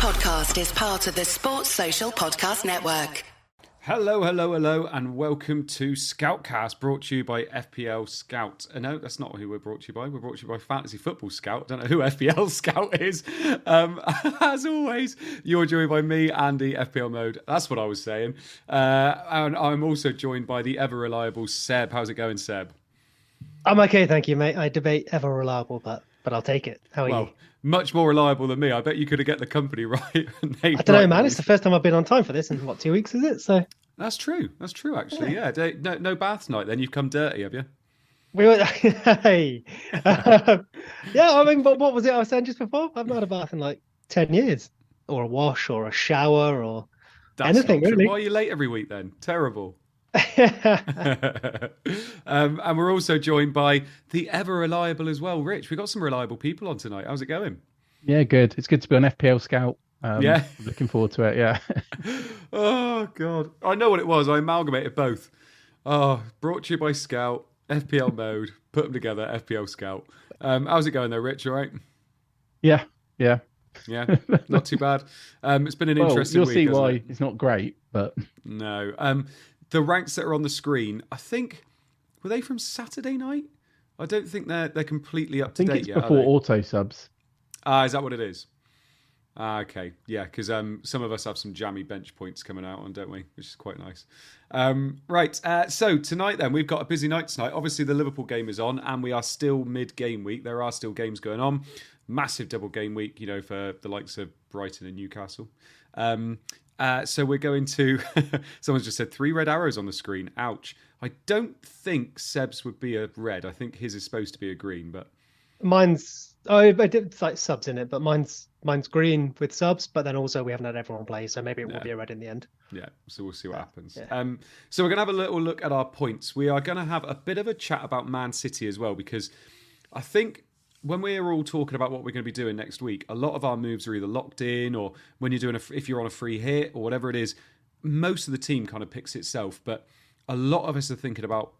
podcast is part of the Sports Social Podcast Network. Hello, hello, hello, and welcome to Scoutcast, brought to you by FPL Scout. Uh, no, that's not who we're brought to you by. We're brought to you by Fantasy Football Scout. Don't know who FPL Scout is. Um, as always, you're joined by me, Andy, FPL Mode. That's what I was saying. Uh, and I'm also joined by the ever reliable Seb. How's it going, Seb? I'm okay, thank you, mate. I debate ever reliable, but but I'll take it. How are well, you? Much more reliable than me. I bet you could have get the company right. I don't know, man. It's the first time I've been on time for this in what two weeks is it? So that's true. That's true, actually. Yeah. yeah. No, no bath night. Then you've come dirty, have you? We were, hey, yeah. I mean, but what was it I was saying just before? I've not had a bath in like ten years, or a wash, or a shower, or That's anything. Really. Why are you late every week then? Terrible. um, and we're also joined by the ever reliable as well, Rich. We got some reliable people on tonight. How's it going? Yeah, good. It's good to be on FPL Scout. Um, yeah, looking forward to it. Yeah. oh God, I know what it was. I amalgamated both. Oh, brought to you by Scout, FPL mode. Put them together, FPL Scout. Um, how's it going there, Rich? All right? Yeah, yeah, yeah. Not too bad. Um, it's been an well, interesting. You'll week, see why it? it's not great, but no. Um, the ranks that are on the screen, I think, were they from Saturday night? I don't think they're they're completely up to I think date it's yet. before auto subs. Ah, is that what it is? Ah, okay, yeah, because um, some of us have some jammy bench points coming out on, don't we? Which is quite nice. Um, right, uh, so tonight then we've got a busy night tonight. Obviously, the Liverpool game is on, and we are still mid-game week. There are still games going on. Massive double game week, you know, for the likes of Brighton and Newcastle. Um, uh, so we're going to. someone's just said three red arrows on the screen. Ouch! I don't think Seb's would be a red. I think his is supposed to be a green, but mine's. Oh, I did like subs in it, but mine's mine's green with subs. But then also we haven't had everyone play, so maybe it will Yeah. be a red in the end. Yeah, so we'll see what happens. yeah. Um, so we're going to have a little look at our points. We are going to have a bit of a chat about Man City as well, because I think when we're all talking about what we're going to be doing next week, a lot of our moves are either locked in, or when you're doing a, if you're on a free hit or whatever it is, most of the team kind of picks itself. But a lot of us are thinking about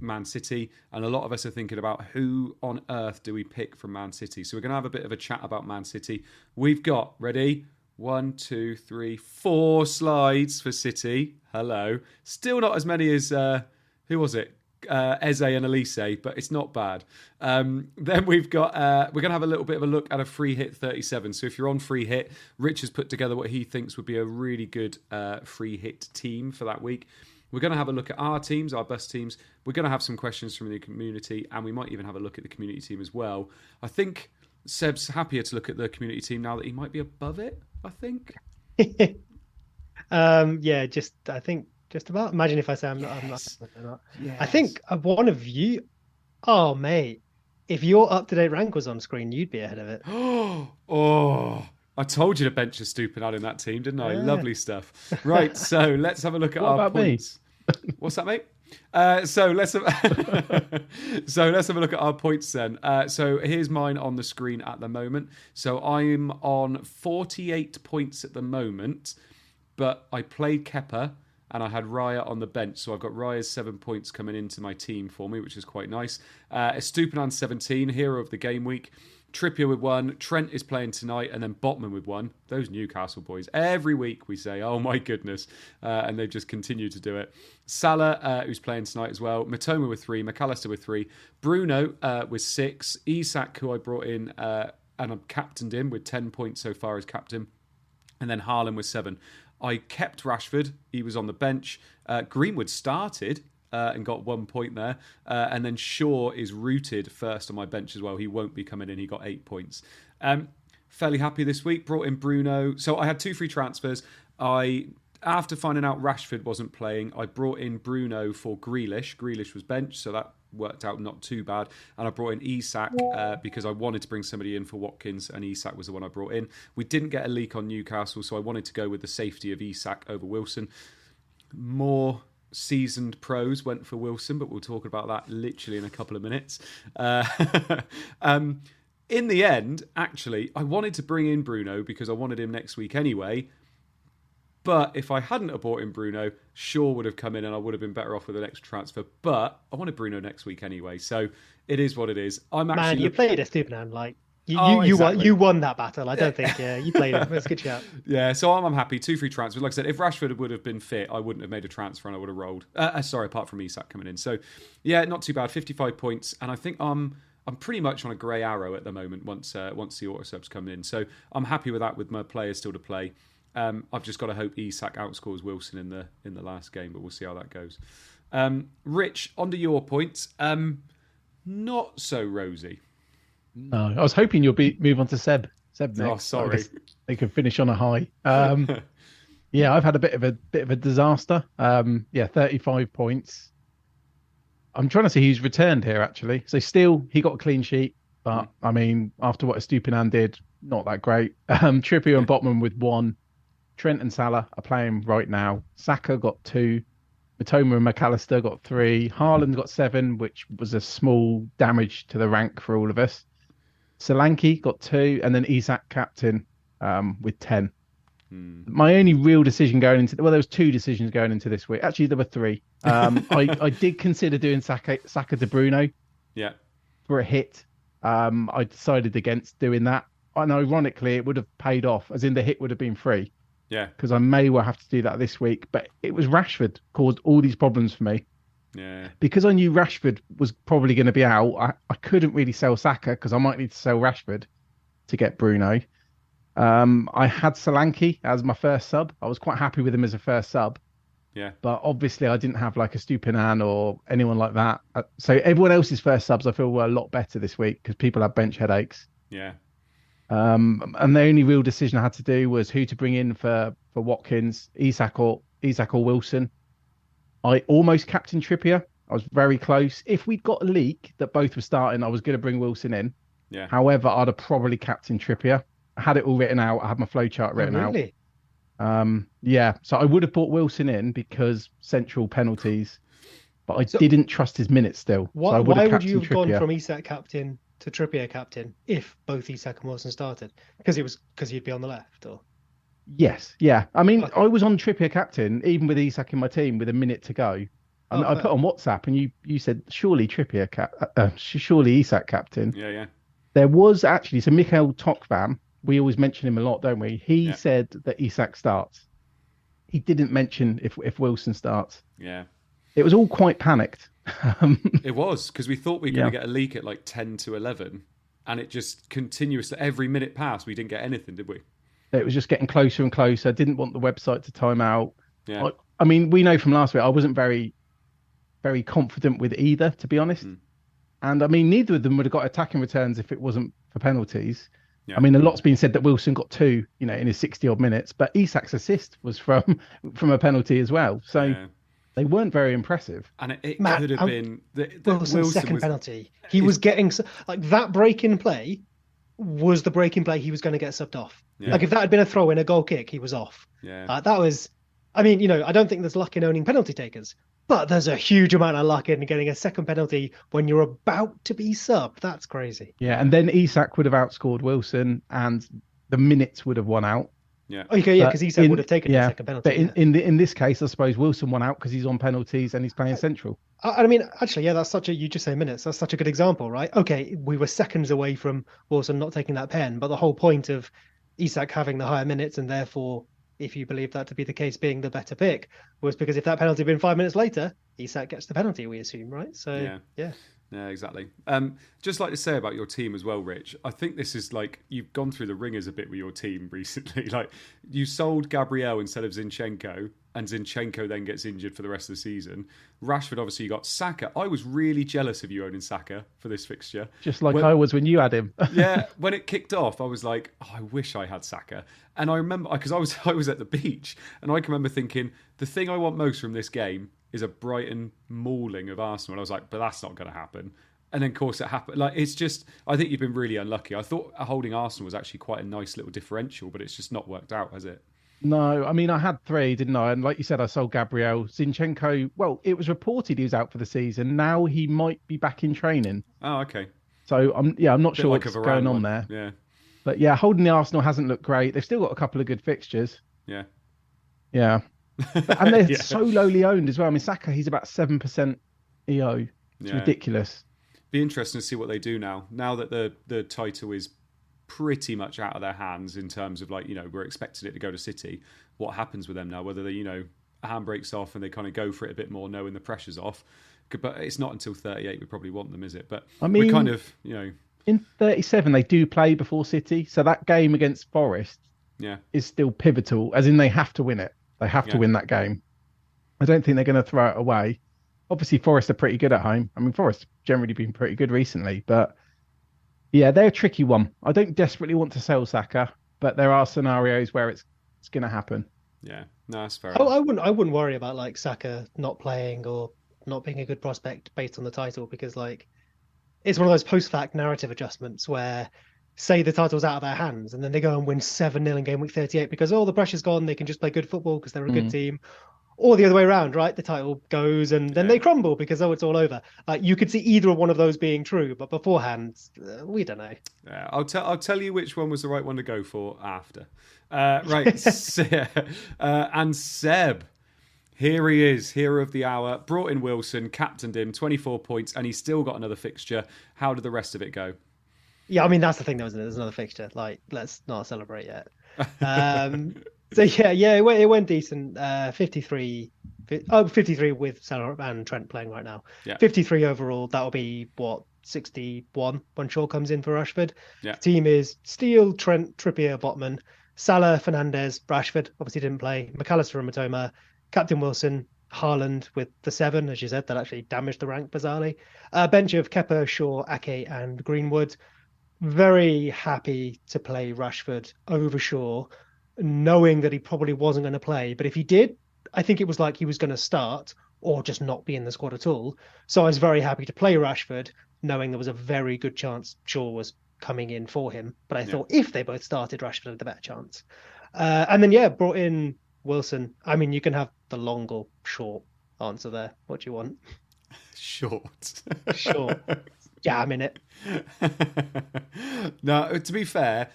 Man City, and a lot of us are thinking about who on earth do we pick from Man City. So we're going to have a bit of a chat about Man City. We've got ready one, two, three, four slides for City. Hello, still not as many as uh, who was it? Uh, Eze and Olise, but it's not bad. Um, then we've got uh, we're going to have a little bit of a look at a free hit 37. So if you're on free hit, Rich has put together what he thinks would be a really good uh, free hit team for that week. We're going to have a look at our teams, our best teams. We're going to have some questions from the community, and we might even have a look at the community team as well. I think Seb's happier to look at the community team now that he might be above it. I think. um, yeah, just I think just about. Imagine if I say I'm not. I'm not, I'm not. I think one of you. Oh, mate, if your up to date rank was on screen, you'd be ahead of it. oh, I told you to bench a stupid out in that team, didn't I? Yeah. Lovely stuff. Right, so let's have a look at What our about me? points. What's that, mate? Uh, so let's have, so let's have a look at our points then. Uh, so here's mine on the screen at the moment. So I'm on 48 points at the moment, but I played Kepa and I had Raya on the bench. So I've got Raya's seven points coming into my team for me, which is quite nice. Uh, Estupinan 17, hero of the game week. Trippier with one, Trent is playing tonight, and then Botman with one. Those Newcastle boys. Every week we say, oh my goodness. Uh, and they've just continued to do it. Salah, uh, who's playing tonight as well. Mitoma with three, McAllister with three. Bruno uh, with six. Isak, who I brought in uh, and I've captained him with 10 points so far as captain. And then Haaland with seven. I kept Rashford. He was on the bench. Uh, Greenwood started uh, and got one point there. Uh, and then Shaw is rooted first on my bench as well. He won't be coming in. He got eight points. Um, fairly happy this week. Brought in Bruno. So I had two free transfers. I after finding out Rashford wasn't playing, I brought in Bruno for Grealish. Grealish was benched, so that worked out not too bad. And I brought in Isak uh, because I wanted to bring somebody in for Watkins, and Isak was the one I brought in. We didn't get a leak on Newcastle, so I wanted to go with the safety of Isak over Wilson. More seasoned pros went for Wilson, but we'll talk about that literally in a couple of minutes. Uh, um, in the end, actually, I wanted to bring in Bruno because I wanted him next week anyway. But if I hadn't have bought in Bruno, Shaw would have come in and I would have been better off with the next transfer. But I wanted Bruno next week anyway, so it is what it is. I'm actually Man, you look- played a stupid hand like You Oh, you, you won you won that battle. I don't think. Yeah, you played it. It's a good shout. Yeah, so I'm, I'm happy. Two free transfers. Like I said, if Rashford would have been fit, I wouldn't have made a transfer and I would have rolled. Uh, uh, sorry, apart from Isak coming in. So, yeah, not too bad. 55 points, and I think I'm I'm pretty much on a grey arrow at the moment. Once uh, once the auto subs come in, so I'm happy with that. With my players still to play, um, I've just got to hope Isak outscores Wilson in the in the last game, but we'll see how that goes. Um, Rich, onto your points. Um, not so rosy. No, I was hoping you'll be move on to Seb. Seb next. Oh, sorry. They could finish on a high. Um, yeah, I've had a bit of a bit of a disaster. Um, yeah, thirty-five points. I'm trying to see who's returned here actually. So still, he got a clean sheet, but I mean, after what Estupinan did, not that great. Um, Trippier and Botman with one. Trent and Salah are playing right now. Saka got two. Mitoma and McAllister got three. Haaland got seven, which was a small damage to the rank for all of us. Solanke got two, and then Isak captain um, with ten. My only real decision going into well, there was two decisions going into this week. Actually, there were three. Um, I, I did consider doing Saka, Saka de Bruno Yeah, for a hit. Um, I decided against doing that, and ironically, it would have paid off, as in the hit would have been free yeah, because I may well have to do that this week. But it was Rashford caused all these problems for me yeah, because I knew Rashford was probably going to be out. I, I couldn't really sell Saka because I might need to sell Rashford to get Bruno. Um, I had Solanke as my first sub. I was quite happy with him as a first sub, yeah, but obviously I didn't have like Estupinan or anyone like that. Uh, So everyone else's first subs I feel were a lot better this week because people had bench headaches. yeah, Um, and the only real decision I had to do was who to bring in for for Watkins, Isak or Isak or Wilson. I almost captain Trippier. I was very close. If we'd got a leak that both were starting, I was going to bring Wilson in. yeah. However, I'd have probably captain Trippier. I had it all written out. I had my flow chart Oh, written really? out. Um, yeah, so I would have brought Wilson in because central penalties, but I So- didn't trust his minutes still. Why, so I would why have would you have captained gone from Isak captain to Trippier captain if both Isak and Wilson started? Because it was because he'd be on the left, or Yes, yeah. I mean, Okay. I was on Trippier captain, even with Isak in my team, with a minute to go. And Oh, I fair. put on WhatsApp, and you you said surely Trippier cap, uh, uh, surely Isak captain. Yeah, yeah. There was actually so Mikhail Tokvam. We always mention him a lot, don't we? He Yeah. said that Isak starts. He didn't mention if if Wilson starts. Yeah. It was all quite panicked. Um, It was because we thought we were going to get a leak at like 10 to 11, and it just continuously, every minute passed, we didn't get anything, did we? it was just getting closer and closer. I Didn't want the website to time out. Yeah. I, I mean, we know from last week I wasn't very, very confident with either, to be honest. Mm. And I mean, neither of them would have got attacking returns if it wasn't for penalties. Yeah. I mean, a lot's been said that Wilson got two, you know, in his sixty odd minutes, but Isak's assist was from from a penalty as well. So Yeah. They weren't very impressive. And it, it Matt, could have I'm- been. The, the Wilson's Wilson second was, penalty. He was getting like that break in play was the break in play he was going to get subbed off. Yeah. Like if that had been a throw in, a goal kick, he was off. Yeah. Uh, that was, I mean, you know, I don't think there's luck in owning penalty takers, but there's a huge amount of luck in getting a second penalty when you're about to be subbed. That's crazy. Yeah, and then Isak would have outscored Wilson, and the minutes would have won out. Yeah. Oh, okay, yeah, But because Isak in- would have taken yeah, the second penalty. But in, yeah. in the, in this case, I suppose Wilson won out because he's on penalties and he's playing central. I I mean, actually, yeah, that's such a you just say minutes. That's such a good example, right? Okay, we were seconds away from Wilson not taking that pen, but the whole point of Isak having the higher minutes and therefore, if you believe that to be the case, being the better pick was because if that penalty had been five minutes later, Isak gets the penalty. We assume, right? So Yeah. yeah, Yeah, exactly. Um, just like to say about your team as well, Rich. I think this is like you've gone through the ringers a bit with your team recently. like you sold Gabriel instead of Zinchenko, and Zinchenko then gets injured for the rest of the season. Rashford, obviously, you got Saka. I was really jealous of you owning Saka for this fixture. Just like When- I was when you had him. yeah, when it kicked off, I was like, oh, I wish I had Saka. And I remember because I was I was at the beach, and I can remember thinking the thing I want most from this game is a Brighton mauling of Arsenal. And I was like, but that's not going to happen. And then, of course, it happened. Like it's just, I think you've been really unlucky. I thought holding Arsenal was actually quite a nice little differential, but it's just not worked out, has it? No, I mean I had three, didn't I? And like you said, I sold Gabriel Zinchenko. Well, it was reported he was out for the season. Now he might be back in training. Oh, okay. So I'm yeah, I'm not sure like what's going on one. there. Yeah, But yeah, holding the Arsenal hasn't looked great. They've still got a couple of good fixtures. yeah. Yeah, and they're Yeah. so lowly owned as well. I mean Saka, he's about seven percent EO. It's Yeah. ridiculous. Be interesting to see what they do now. Now that the the title is pretty much out of their hands in terms of like you know we're expecting it to go to City. What happens with them now? Whether they you know a handbrake's off and they kind of go for it a bit more, knowing the pressure's off. But it's not until 38 we probably want them, is it? But I we mean- kind of you know In 37, they do play before City, so that game against Forest yeah is still pivotal, as in they have to win it. They have to win that game. I don't think they're going to throw it away. Obviously, Forest are pretty good at home. I mean, Forest generally been pretty good recently, but yeah, they're a tricky one. I don't desperately want to sell Saka, but there are scenarios where it's it's going to happen. yeah no that's fair. I. I wouldn't. I wouldn't worry about like Saka not playing or not being a good prospect based on the title because like it's one of those post-fact narrative adjustments where say the title's out of their hands and then they go and win seven 0 in game week thirty eight because oh the pressure's gone they can just play good football because they're a good Mm. team. Or the other way around, right? The title goes and then Yeah. they crumble because oh, it's all over. Like you could see either one of those being true, but beforehand, uh, we don't know. Yeah, I'll tell I'll tell you which one was the right one to go for after. Uh, right, Se- uh, and Seb, here he is, hero of the hour. Brought in Wilson, captained him, twenty four points, and he's still got another fixture. How did the rest of it go? Yeah, I mean that's the thing, though, isn't it? There's another fixture. Like, let's not celebrate yet. Um, so yeah, yeah, it went, it went decent. Uh, 53, fi- oh, 53 with Salah and Trent playing right now. Yeah. 53 overall. That'll be what 61 when Shaw comes in for Rashford. Yeah. Team is Steele, Trent, Trippier, Botman, Salah, Fernandez, Rashford. Obviously didn't play. McAllister and Mitoma, Captain Wilson. Haaland with the seven, as you said, that actually damaged the rank bizarrely. A bench of Kepa, Shaw, Ake, and Greenwood very happy to play Rashford over Shaw, knowing that he probably wasn't going to play. But if he did, I think it was like he was going to start or just not be in the squad at all. So I was very happy to play Rashford, knowing there was a very good chance Shaw was coming in for him. But I Yeah. thought if they both started, Rashford had the better chance. Uh, and then yeah, brought in Wilson. I mean, you can have the long or short answer there. What do you want? Short. Short. Yeah, I'm in it. now, uh, to be fair,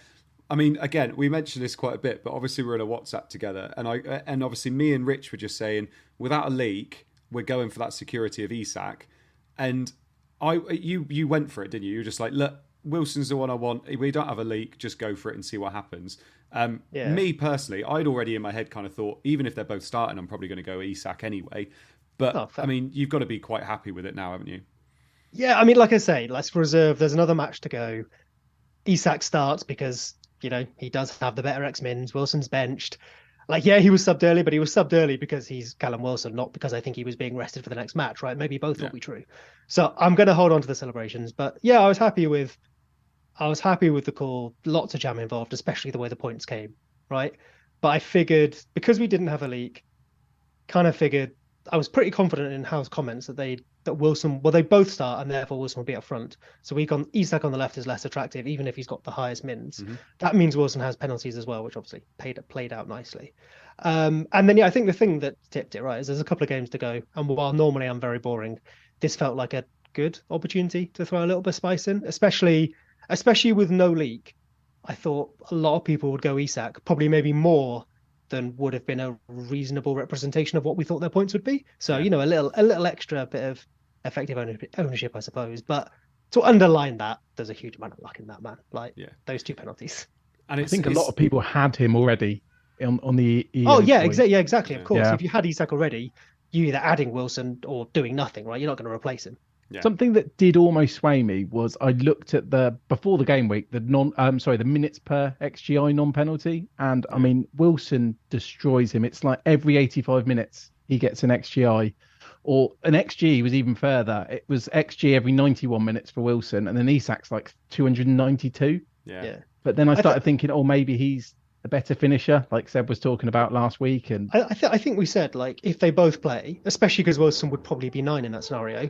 I mean, again, we mentioned this quite a bit, but obviously we're in a WhatsApp together, and I uh, and obviously me and Rich were just saying, without a leak, we're going for that security of Isak, and I uh, you you went for it, didn't you? You were just like, look, Wilson's the one I want. We don't have a leak, just go for it and see what happens. Um, Yeah. Me personally, I'd already in my head kind of thought, even if they're both starting, I'm probably going to go Isak anyway. But Oh. I mean, you've got to be quite happy with it now, haven't you? Yeah, I mean, like I say, let's reserve. There's another match to go. Isak starts because you know he does have the better X Mins. Wilson's benched. Like, yeah, he was subbed early, but he was subbed early because he's Callum Wilson, not because I think he was being rested for the next match, right? Maybe both Yeah. will be true. So I'm going to hold on to the celebrations, but yeah, I was happy with, I was happy with the call. Lots of jam involved, especially the way the points came, right? But I figured because we didn't have a leak, kind of figured I was pretty confident in Howe's comments that they that Wilson well they both start and therefore Wilson will be up front. So we got Isak on the left is less attractive, even if he's got the highest mins. Mhm. That means Wilson has penalties as well, which obviously paid played out nicely. Um, and then yeah, I think the thing that tipped it right is there's a couple of games to go, and while normally I'm very boring, this felt like a good opportunity to throw a little bit of spice in, especially especially with no leak. I thought a lot of people would go Isak, probably maybe more than would have been a reasonable representation of what we thought their points would be. So Yeah. you know, a little a little extra bit of effective ownership, ownership, I suppose. But to underline that, there's a huge amount of luck in that man. Like Yeah. those two penalties. And I think a lot of people had him already on on the. EA oh yeah, exactly. Yeah, exactly. Of course, Yeah. if you had Isak already, you either adding Wilson or doing nothing, right? You're not going to replace him. Yeah. Something that did almost sway me was I looked at the before the game week the non um sorry the minutes per xGI non penalty and I mean Wilson destroys him. It's like every 85 minutes he gets an xGI, or an xG was even further. It was xG every 91 minutes for Wilson, and then Isak's like 292. yeah. Yeah. But then I I started thinking, oh maybe he's a better finisher, like Seb was talking about last week, and I, I, th- I think we said like if they both play, especially because Wilson would probably be nine in that scenario.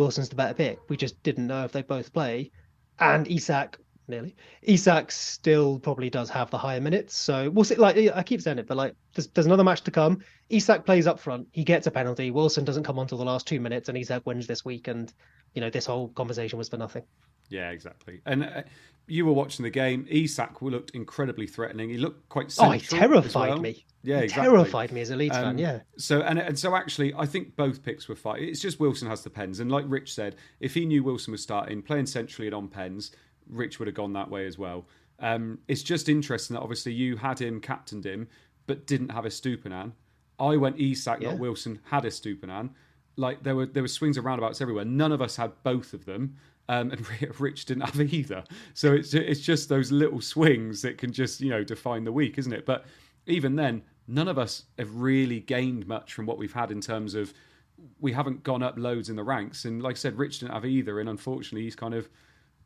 Wilson's the better pick. We just didn't know if they both play, and Isak nearly. Isak still probably does have the higher minutes, so we'll see. Like I keep saying it, but like there's, there's another match to come. Isak plays up front. He gets a penalty. Wilson doesn't come on till the last two minutes, and Isak wins this week. And you know this whole conversation was for nothing. Yeah, exactly. And uh, you were watching the game. Isak looked incredibly threatening. He looked quite Oh, he terrified well. me. Yeah, He exactly. terrified me as a Leeds Um, fan. Yeah. So and and so actually, I think both picks were fine. It's just Wilson has the pens, and like Rich said, if he knew Wilson was starting playing centrally and on pens, Rich would have gone that way as well. Um, it's just interesting that obviously you had him, captained him, but didn't have Estupinan. I went Isak, Yeah. not Wilson, had Estupinan. Like there were there were swings and roundabouts everywhere. None of us had both of them, um, and Rich didn't have either. So it's it's just those little swings that can just you know define the week, isn't it? But even then, none of us have really gained much from what we've had in terms of we haven't gone up loads in the ranks. And like I said, Rich didn't have either, and unfortunately, he's kind of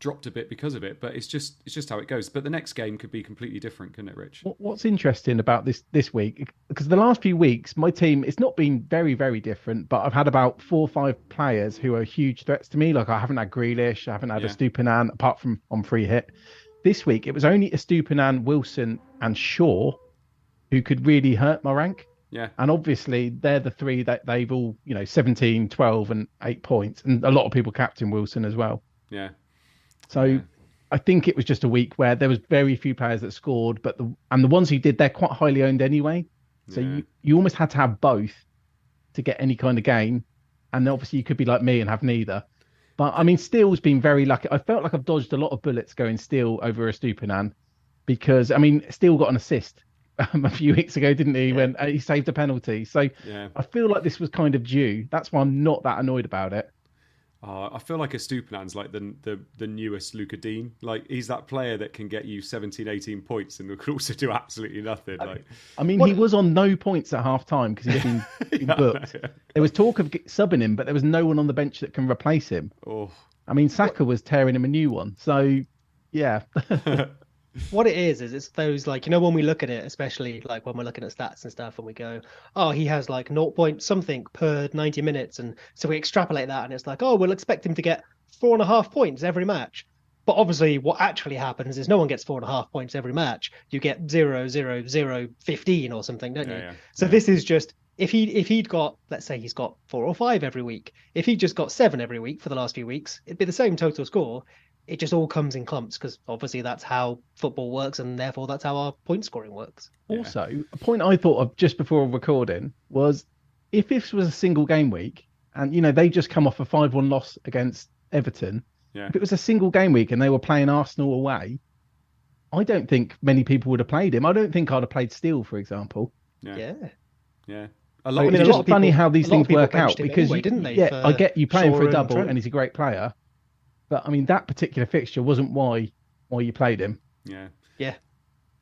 dropped a bit because of it. But it's just it's just how it goes. But the next game could be completely different, couldn't it, Rich? What's interesting about this this week, because the last few weeks, my team, it's not been very, very different, but I've had about four or five players who are huge threats to me. Like I haven't had Grealish, I haven't had Yeah. Estupinan, apart from on free hit. This week, it was only Estupinan, Wilson, and Shaw who could really hurt my rank. Yeah, And obviously, they're the three that they've all, you know, 17, 12, and eight points. And a lot of people captain Wilson as well. yeah, So Yeah. I think it was just a week where there was very few players that scored, but the and the ones who did, they're quite highly owned anyway. So Yeah. you, you almost had to have both to get any kind of gain. And obviously you could be like me and have neither. But I mean, Steele's been very lucky. I felt like I've dodged a lot of bullets going Steele over Estupinan because I mean, Steele got an assist um, a few weeks ago, didn't he? When uh, he saved a penalty. So yeah. I feel like this was kind of due. That's why I'm not that annoyed about it. Uh, I feel like Estupinan's like the, the the newest Lucas Digne. Like he's that player that can get you 17, 18 points and could also do absolutely nothing. Like I mean, What- he was on no points at half time because he'd been, been Yeah, I booked. know. There was talk of subbing him, but there was no one on the bench that can replace him. oh, I mean, Saka was tearing him a new one. So, yeah, what it is is it's those like you know when we look at it especially like when we're looking at stats and stuff and we go oh he has like 0 point something per 90 minutes and so we extrapolate that and it's like oh we'll expect him to get four and a half points every match. But obviously what actually happens is no one gets four and a half points every match. You get zero zero zero 15 or something don't Yeah, you? yeah, so yeah. this is just if he if he'd got let's say he's got four or five every week if he just got seven every week for the last few weeks it'd be the same total score it just all comes in clumps because obviously that's how football works and therefore that's how our point scoring works. Yeah. Also, a point I thought of just before recording was if this was a single game week and, you know, they just come off a 5 1 loss against Everton, Yeah. if it was a single game week and they were playing Arsenal away, I don't think many people would have played him. I don't think I'd have played Steele, for example. yeah, Yeah. yeah. A I lot mean, of mean, it's just funny people- how these a lot of things work out because anyway, you, didn't they, yeah, I get you playing Shaw for a double Trent? and he's a great player, but I mean that particular fixture wasn't why why you played him. Yeah. Yeah.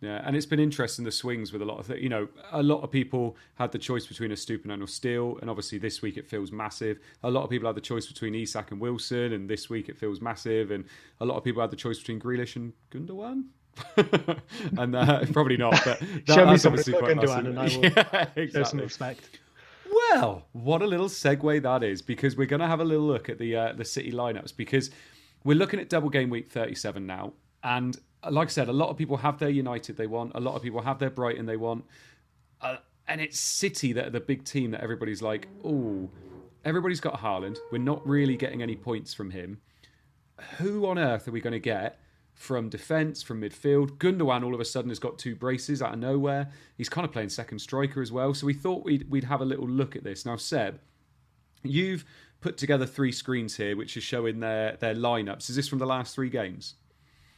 Yeah, and it's been interesting the swings with a lot of th- you know a lot of people had the choice between Estupinan or Steele, and obviously this week it feels massive. A lot of people had the choice between Isak and Wilson, and this week it feels massive. And a lot of people had the choice between Grealish and Gundogan. and uh, probably not, but that, Show me that's somebody quite Gundogan massive. and I will yeah, Show some respect. Well, what a little segue that is, because we're going to have a little look at the uh, the City lineups because we're looking at double game week 37 now, and uh, like I said, a lot of people have their United they want, a lot of people have their Brighton they want, uh, and it's City that are the big team that everybody's like, oh, everybody's got Haaland. We're not really getting any points from him. Who on earth are we going to get? From defence, from midfield. Gundogan all of a sudden has got two braces out of nowhere. He's kind of playing second striker as well. So we thought we'd, we'd have a little look at this. Now, Seb, you've put together three screens here, which is showing their, their lineups. Is this from the last three games?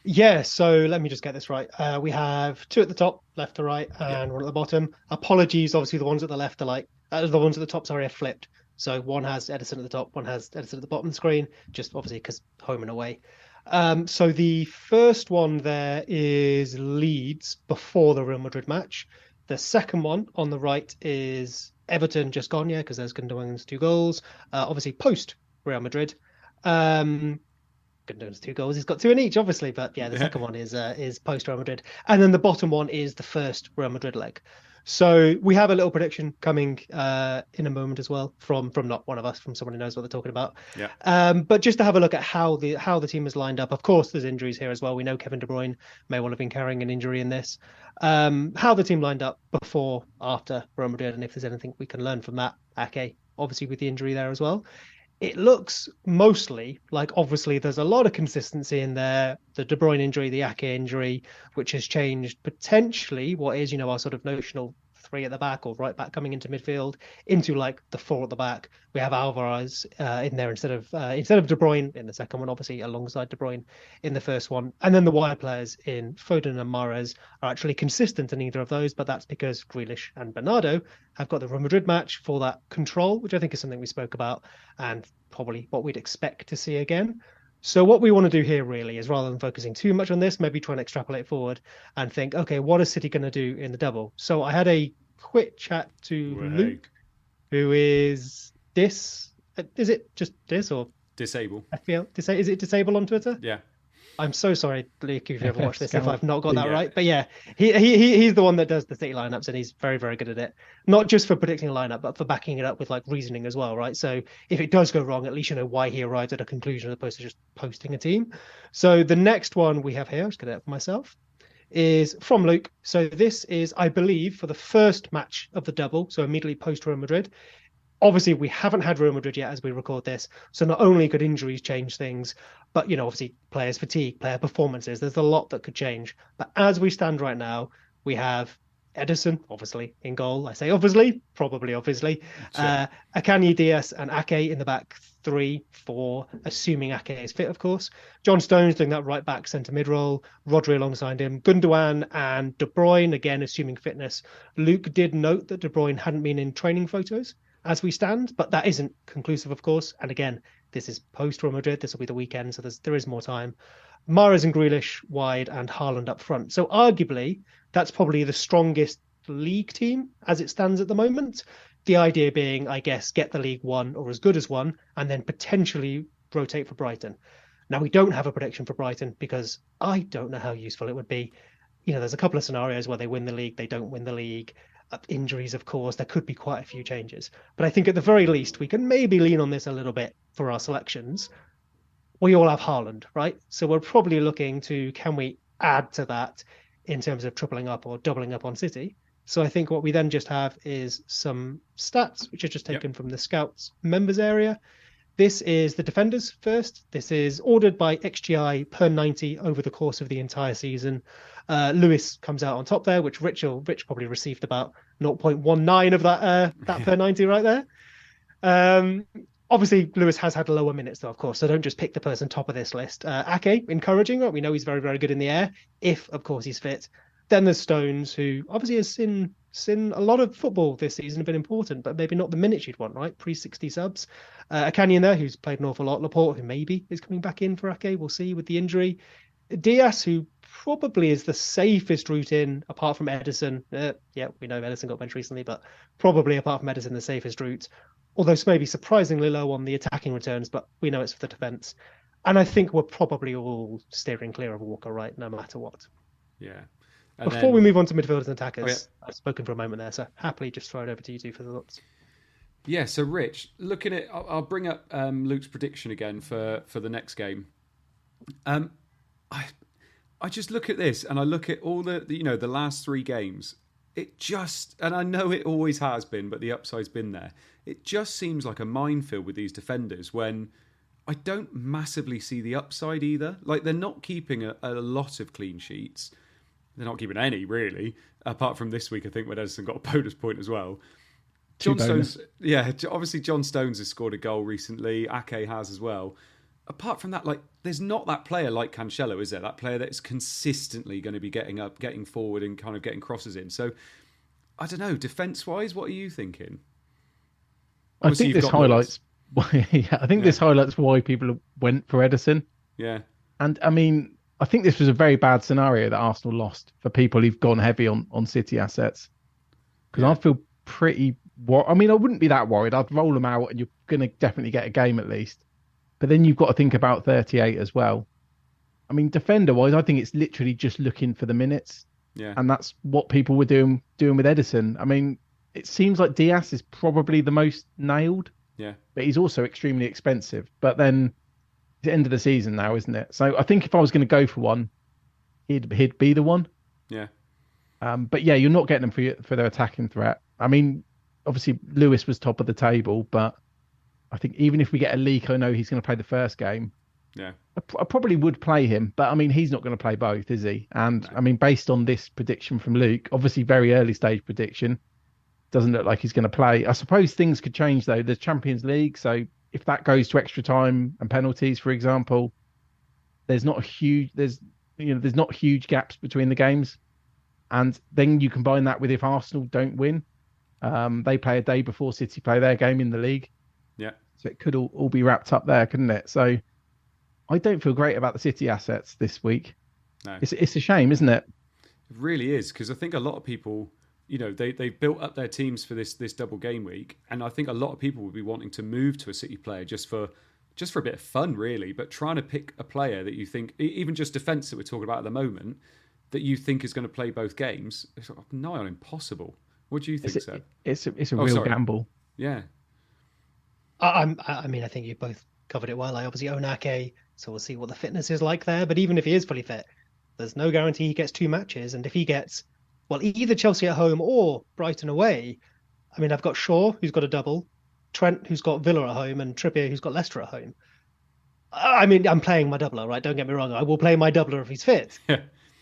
Yeah, so let me just get this right. Uh, we have two at the top, left to right, and one at the bottom. Apologies, obviously the ones at the left are like uh, the ones at the top. Sorry, are flipped. So one has Ederson at the top, one has Ederson at the bottom of the screen. Just obviously because home and away. Um, so the first one there is Leeds before the Real Madrid match. The second one on the right is Everton just gone, yeah, because there's Gundogan's two goals. Uh, obviously post Real Madrid. Um, Gundogan's two goals. He's got two in each, obviously, but yeah, the Yeah. second one is uh, is post Real Madrid, and then the bottom one is the first Real Madrid leg. So we have a little prediction coming uh, in a moment as well from from not one of us, from someone who knows what they're talking about. Yeah. Um, but just to have a look at how the how the team is lined up. Of course, there's injuries here as well. We know Kevin De Bruyne may well have been carrying an injury in this. Um, how the team lined up before, after Real Madrid, and if there's anything we can learn from that. Ake, obviously with the injury there as well. It looks mostly like obviously there's a lot of consistency in there. The De Bruyne injury, the Ake injury, which has changed potentially what is you know our sort of notional three at the back or right back coming into midfield into like the four at the back. We have Alvarez uh, in there instead of uh, instead of De Bruyne in the second one, obviously alongside De Bruyne in the first one, and then the wide players in Foden and Mahrez are actually consistent in either of those, but that's because Grealish and Bernardo have got the Real Madrid match for that control, which I think is something we spoke about and probably what we'd expect to see again. So what we want to do here really is rather than focusing too much on this, maybe try and extrapolate forward and think, okay, what is City going to do in the double? So I had a quick chat to Right. Luke, who is dis. uh, Is it just dis or Disable. FPL? Disa- is it disable on Twitter? Yeah. I'm so sorry, Luke, if you ever watched this, if I've not got that Yeah. right. But yeah, he, he he he's the one that does the city lineups, and he's very very good at it. Not just for predicting a lineup, but for backing it up with like reasoning as well, right? So if it does go wrong, at least you know why he arrived at a conclusion as opposed to just posting a team. So the next one we have here, I'll just get it for myself, is from Luke. So this is, I believe, for the first match of the double, so immediately post Real Madrid. Obviously, we haven't had Real Madrid yet as we record this. So not only could injuries change things, but you know, obviously players fatigue, player performances. There's a lot that could change. But as we stand right now, we have Ederson, obviously, in goal. I say obviously, probably obviously. Uh, Akanji Dias and Ake in the back three, four, assuming Ake is fit, of course. John Stones doing that right back centre mid role. Rodri alongside him. Gundogan and De Bruyne, again, assuming fitness. Luke did note that De Bruyne hadn't been in training photos as we stand, but that isn't conclusive, of course. And again, this is post Real Madrid. This will be the weekend, so there is more time. Mahrez and Grealish wide and Haaland up front. So arguably, that's probably the strongest league team as it stands at the moment. The idea being, I guess, get the league one or as good as one, and then potentially rotate for Brighton. Now we don't have a prediction for Brighton because I don't know how useful it would be. You know, there's a couple of scenarios where they win the league, they don't win the league. Uh, Injuries, of course, there could be quite a few changes. But I think at the very least, we can maybe lean on this a little bit for our selections. We all have Haaland, right? So we're probably looking to can we add to that in terms of tripling up or doubling up on City? So I think what we then just have is some stats, which are just Yep. taken from the Scouts members area. This is the defenders first. This is ordered by XGI per 90 over the course of the entire season. Uh, Lewis comes out on top there, which Rich, will- Rich probably received about 0.19 of that uh, that per 90 right there. Um, obviously, Lewis has had lower minutes, though, of course. So don't just pick the person top of this list. Uh, Ake, encouraging. right? We know he's very, very good in the air, if, of course, he's fit. Then there's Stones, who obviously has seen seen a lot of football this season, have been important, but maybe not the minutes you'd want, right? Pre 60 subs. Uh, Akanji there, who's played an awful lot. Laporte, who maybe is coming back in for Ake, we'll see with the injury. Dias, who probably is the safest route in, apart from Ederson. Uh, yeah, we know Ederson got benched recently, but probably apart from Ederson, the safest route. Although it's maybe surprisingly low on the attacking returns, but we know it's for the defence. And I think we're probably all steering clear of Walker, right? No matter what. Yeah. And Before then- we move on to midfielders and attackers, Oh, yeah. I've spoken for a moment there, so happily just throw it over to you two for the thoughts. Yeah, so Rich, looking at, I'll, I'll bring up um, Luke's prediction again for for the next game. Um, I I just look at this and I look at all the, the you know the last three games. It just and I know it always has been, but the upside's been there. It just seems like a minefield with these defenders when I don't massively see the upside either. Like they're not keeping a, a lot of clean sheets. They're not keeping any really, apart from this week. I think when Ederson got a bonus point as well. John. Stones, yeah, obviously John Stones has scored a goal recently. Ake has as well. Apart from that, like, there's not that player like Cancelo, is there? That player that is consistently going to be getting up, getting forward, and kind of getting crosses in. So, I don't know. Defense wise, what are you thinking? I think this highlights. yeah, I think this highlights why people went for Ederson. Yeah, And I mean, I think this was a very bad scenario that Arsenal lost for people who've gone heavy on on City assets. Because Yeah. I feel pretty. Wor- I mean, I wouldn't be that worried. I'd roll them out, and you're going to definitely get a game at least. But then you've got to think about 38 as well. I mean, defender wise, I think it's literally just looking for the minutes, yeah, and that's what people were doing doing with Ederson. I mean, it seems like Dias is probably the most nailed yeah, but he's also extremely expensive. But then it's the end of the season now, isn't it? So I think if I was going to go for one, he'd he'd be the one. yeah, Um, but yeah, you're not getting them for your, for their attacking threat. I mean, obviously Lewis was top of the table, but I think even if we get a leak, I know he's going to play the first game. yeah. I, pr- I probably would play him, but I mean, he's not going to play both, is he? And I mean, based on this prediction from Luke, obviously very early stage prediction, doesn't look like he's going to play. I suppose things could change though. There's Champions League, so if that goes to extra time and penalties, for example, there's not a huge there's you know there's not huge gaps between the games, and then you combine that with if Arsenal don't win, um, they play a day before City play their game in the league. So it could all, all be wrapped up there, couldn't it? So I don't feel great about the City assets this week. No. It's it's a shame, isn't it? It really is because I think a lot of people, you know, they they've built up their teams for this this double game week, and I think a lot of people would be wanting to move to a City player just for just for a bit of fun, really. But trying to pick a player that you think, even just defence that we're talking about at the moment, that you think is going to play both games, it's nigh on impossible. What do you think, It's Seb? a, it's a, it's a Oh, real sorry. gamble. Yeah, I, I'm, I mean, I think you both covered it well. I obviously own Ake, so we'll see what the fitness is like there. But even if he is fully fit, there's no guarantee he gets two matches. And if he gets, well, either Chelsea at home or Brighton away, I mean, I've got Shaw, who's got a double, Trent, who's got Villa at home, and Trippier, who's got Leicester at home. I I mean, I'm playing my doubler, right? Don't get me wrong. I will play my doubler if he's fit.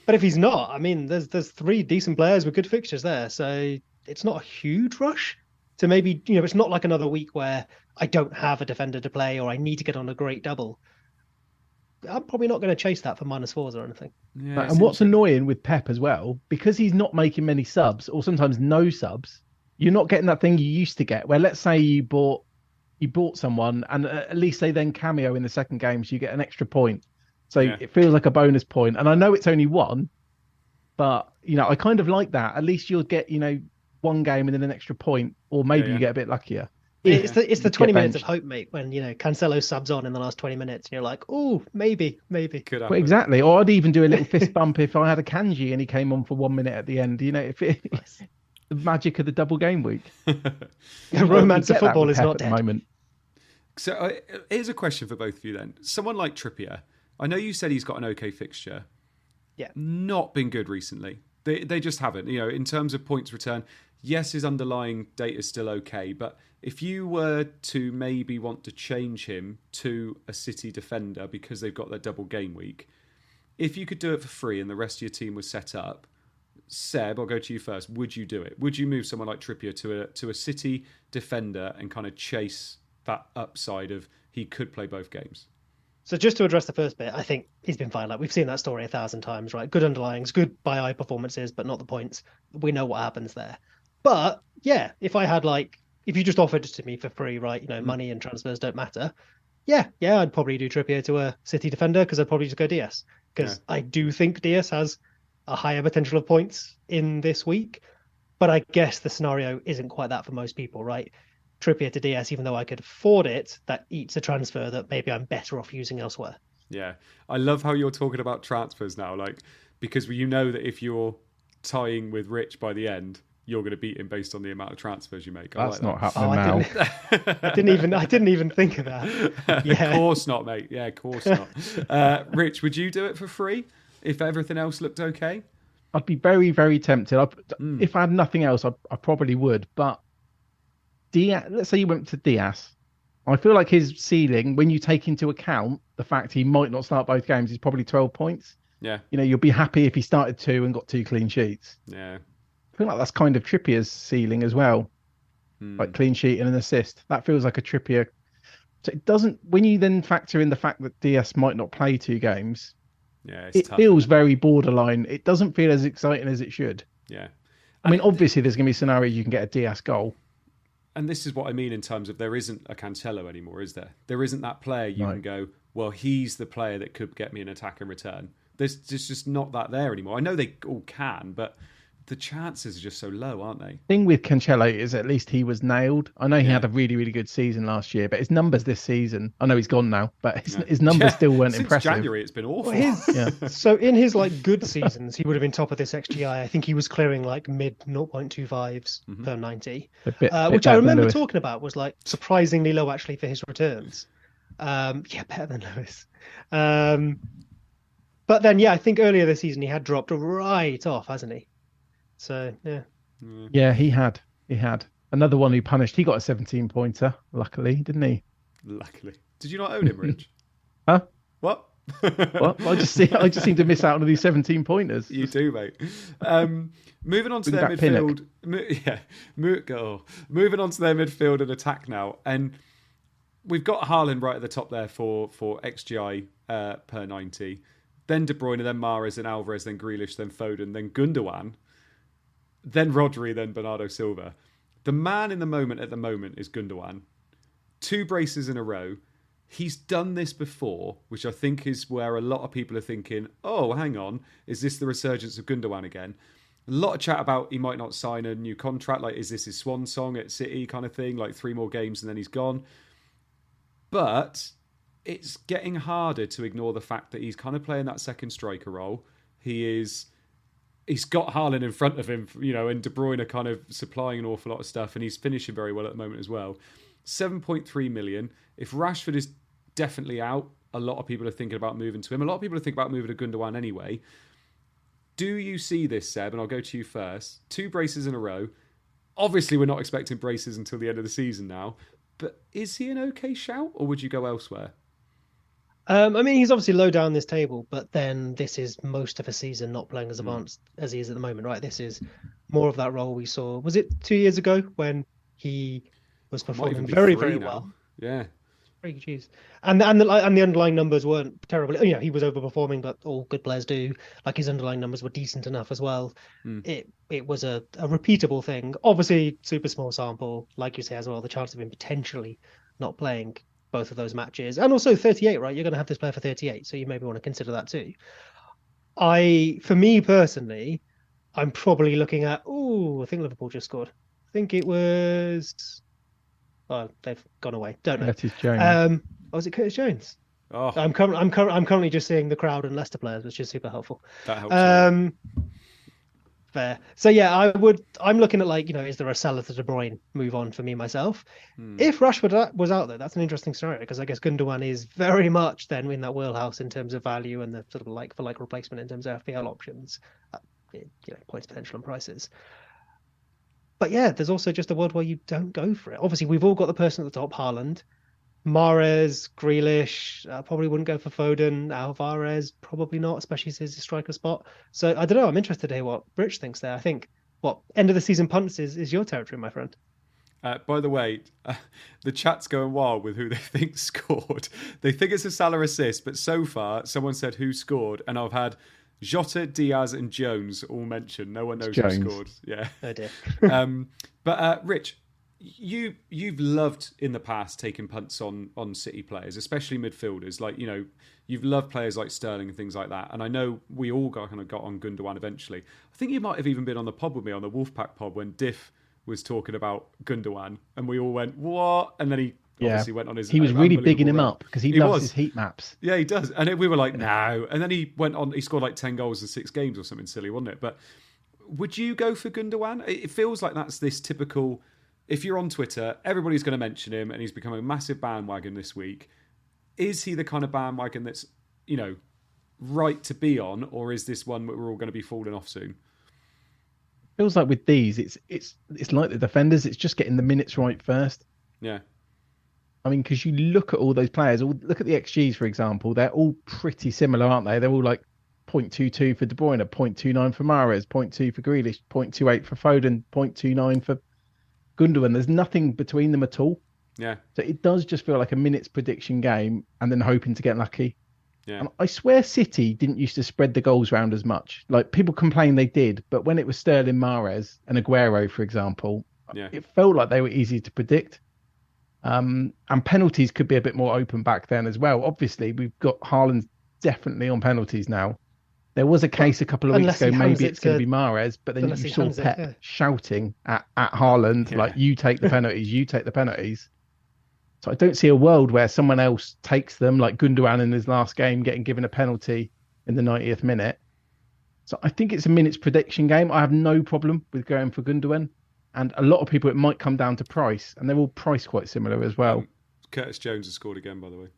But if he's not, I mean, there's there's three decent players with good fixtures there, so it's not a huge rush to maybe you know it's not like another week where I don't have a defender to play or I need to get on a great double. I'm probably not going to chase that for minus fours or anything. yeah. And what's annoying with Pep as well, because he's not making many subs or sometimes no subs, you're not getting that thing you used to get. Where let's say you bought you bought someone and uh, at least they then cameo in the second game, so you get an extra point. So Yeah. it feels like a bonus point. And I know it's only one, but you know I kind of like that. At least you'll get you know one game and then an extra point, or maybe yeah. you get a bit luckier. It's the it's the 20 minutes of hope, mate. When you know Cancelo subs on in the last 20 minutes, and you're like, oh, maybe, maybe. Could Well, exactly. Or I'd even do a little fist bump if I had Akanji and he came on for one minute at the end. You know, if it, the magic of the double game week. The romance of football is Pep not at the dead. moment. So uh, here's a question for both of you then. Someone like Trippier, I know you said he's got an okay fixture. Yeah. Not been good recently. They they just haven't. You know, in terms of points return, yes, his underlying data is still okay, but if you were to maybe want to change him to a City defender because they've got their double game week, if you could do it for free and the rest of your team was set up, Seb, I'll go to you first. Would you do it? Would you move someone like Trippier to a to a City defender and kind of chase that upside of he could play both games? So just to address the first bit, I think he's been fine. Like we've seen that story a thousand times, right? Good underlyings, good by eye performances, but not the points. We know what happens there. But yeah, if I had like, if you just offered it to me for free, right? You know, hmm. money and transfers don't matter. Yeah, yeah, I'd probably do Trippier to a City defender because I'd probably just go Dias because I do think Dias has a higher potential of points in this week. But I guess the scenario isn't quite that for most people, right? Trippier to Dias, even though I could afford it, that eats a transfer that maybe I'm better off using elsewhere. Yeah, I love how you're talking about transfers now, like because you know that if you're tying with Rich by the end, you're going to beat him based on the amount of transfers you make. I That's like not that. Oh, happening I now. didn't, I didn't even I didn't even think of that. Yeah. of course not, mate. Yeah, of course not. Uh, Rich, would you do it for free if everything else looked okay? I'd be very, very tempted. I'd, Mm. If I had nothing else, I, I probably would. But Dias, let's say you went to Dias. I feel like his ceiling, when you take into account the fact he might not start both games, is probably 12 points. Yeah, You know, you'll be happy if he started two and got two clean sheets. yeah. I feel like that's kind of Trippier's ceiling as well. Hmm. like clean sheet and an assist. That feels like a Trippier. So it doesn't. When you then factor in the fact that Dias might not play two games, yeah, it's it tough. feels very borderline. It doesn't feel as exciting as it should. yeah. I mean, obviously, there's going to be scenarios you can get a Dias goal. And this is what I mean in terms of there isn't a Cancelo anymore, is there? There isn't that player you No. can go, well, he's the player that could get me an attack in return. There's just, just not that there anymore. I know they all can, but the chances are just so low, aren't they? Thing with Cancelo is at least he was nailed. I know he Yeah. had a really, really good season last year, but his numbers this season, I know he's gone now, but his, Yeah. his numbers Yeah, still weren't Since impressive. January, it's been awful. Well, his, Yeah. So in his like good seasons, he would have been top of this XGI. I think he was clearing like mid 0.25s Mm-hmm. per 90, bit- uh, which I remember talking about was like surprisingly low actually for his returns. Um, yeah, better than Lewis. Um, but then yeah, I think earlier this season he had dropped right off, hasn't he? So yeah. Yeah, he had. He had. Another one who punished. He got a 17 pointer, luckily, didn't he? Luckily. Did you not own him, Rich? Huh? What? Well, I just see, I just seem to miss out on these 17 pointers. You do, mate. Um, moving on to Bring their midfield. mo- yeah, mo- oh, moving on to their midfield and attack now, and we've got Haaland right at the top there for for XGI uh, per ninety. Then De Bruyne, then Mahrez, then Alvarez, then Grealish, then Foden, then Gundogan, then Rodri, then Bernardo Silva. The man in the moment at the moment is Gundogan. Two braces in a row. He's done this before, which I think is where a lot of people are thinking, oh, hang on, is this the resurgence of Gundogan again? A lot of chat about he might not sign a new contract. Like, is this his swan song at City kind of thing? Like, three more games and then he's gone. But it's getting harder to ignore the fact that he's kind of playing that second striker role. He is he's got Haaland in front of him, you know, and De Bruyne are kind of supplying an awful lot of stuff, and he's finishing very well at the moment as well. 7.3 million. If Rashford is definitely out, a lot of people are thinking about moving to him. A lot of people are thinking about moving to Gundogan anyway. Do you see this, Seb? And I'll go to you first. Two braces in a row. Obviously, we're not expecting braces until the end of the season now. But is he an okay shout, or would you go elsewhere? Um, I mean, he's obviously low down this table, but then this is most of a season not playing as advanced as he is at the moment, right? This is more of that role we saw. Was it two years ago when he was performing very, very now. well? Yeah. Very jeez. And and the and the underlying numbers weren't terrible. You know, he was overperforming, but all good players do. Like his underlying numbers were decent enough as well. It it was a, a repeatable thing. Obviously, super small sample, like you say as well. The chance of him potentially not playing both of those matches, and also 38, right? You're going to have this player for 38, so you maybe want to consider that too. I, for me personally, I'm probably looking at. Oh, I think Liverpool just scored. I think it was. Oh, they've gone away. Don't know. Curtis Jones. Um, oh, was it Curtis Jones? Oh, I'm currently I'm, cur- I'm currently just seeing the crowd and Leicester players, which is super helpful. that helps. a lot. Um, fair. So yeah, I would. I'm looking at like you know, is there a Salah to De Bruyne move on for me myself? Hmm. If Rashford a- was out there, that's an interesting scenario because I guess Gundogan is very much then in that wheelhouse in terms of value and the sort of like for like replacement in terms of FPL options, uh, you know, points potential and prices. But yeah, there's also just a world where you don't go for it. Obviously, we've all got the person at the top, Haaland. Mahrez, Grealish, uh, probably wouldn't go for Foden. Alvarez, probably not, especially since his striker spot. So I don't know. I'm interested to hear what Rich thinks there. I think what end of the season punts is, is your territory, my friend. Uh, by the way, uh, the chat's going wild with who they think scored. They think it's a Salah assist, but so far, someone said who scored, and I've had Jota, Diaz, and Jones all mentioned. No one knows who scored. Yeah. Oh dear. um, but uh, Rich, you you've loved in the past taking punts on on City players, especially midfielders. Like you know, you've loved players like Sterling and things like that. And I know we all got kind of got on Gundogan eventually. I think you might have even been on the pod with me on the Wolfpack pod when Diff was talking about Gundogan, and we all went what? And then he yeah. obviously went on his. he was really bigging him up because he, He loves was. his heat maps. Yeah, he does. And we were like, no. And then he went on, he scored like 10 goals in six games or something silly, wasn't it? But would you go for Gundogan? It feels like that's this typical. If you're on Twitter, everybody's going to mention him and he's become a massive bandwagon this week. Is he the kind of bandwagon that's, you know, right to be on, or is this one that we're all going to be falling off soon? Feels like with these, it's it's it's like the defenders. It's just getting the minutes right first. Yeah. I mean, because you look at all those players, all look at the XGs, for example, they're all pretty similar, aren't they? They're all like 0.22 for De Bruyne, 0.29 for Mahrez, 0.2 for Grealish, 0.28 for Foden, 0.29 for Gundogan. There's nothing between them at all. Yeah. So it does just feel like a minutes prediction game and then hoping to get lucky. Yeah. And I swear City didn't used to spread the goals round as much. Like people complain they did, but when it was Sterling Mahrez and Aguero, for example, Yeah. it felt like they were easy to predict. Um, and penalties could be a bit more open back then as well. Obviously, we've got Haaland definitely on penalties now. There was a case a couple of weeks unless he ago, maybe it's going to to- be Mahrez, but then unless you he saw hands it, Pep yeah. shouting at, at Haaland, Yeah. like, you take the penalties, you take the penalties. So I don't see a world where someone else takes them, like Gundogan in his last game getting given a penalty in the 90th minute. So I think it's a minutes prediction game. I have no problem with going for Gundogan. And a lot of people, it might come down to price, and they're all priced quite similar as well. Um, Curtis Jones has scored again, by the way.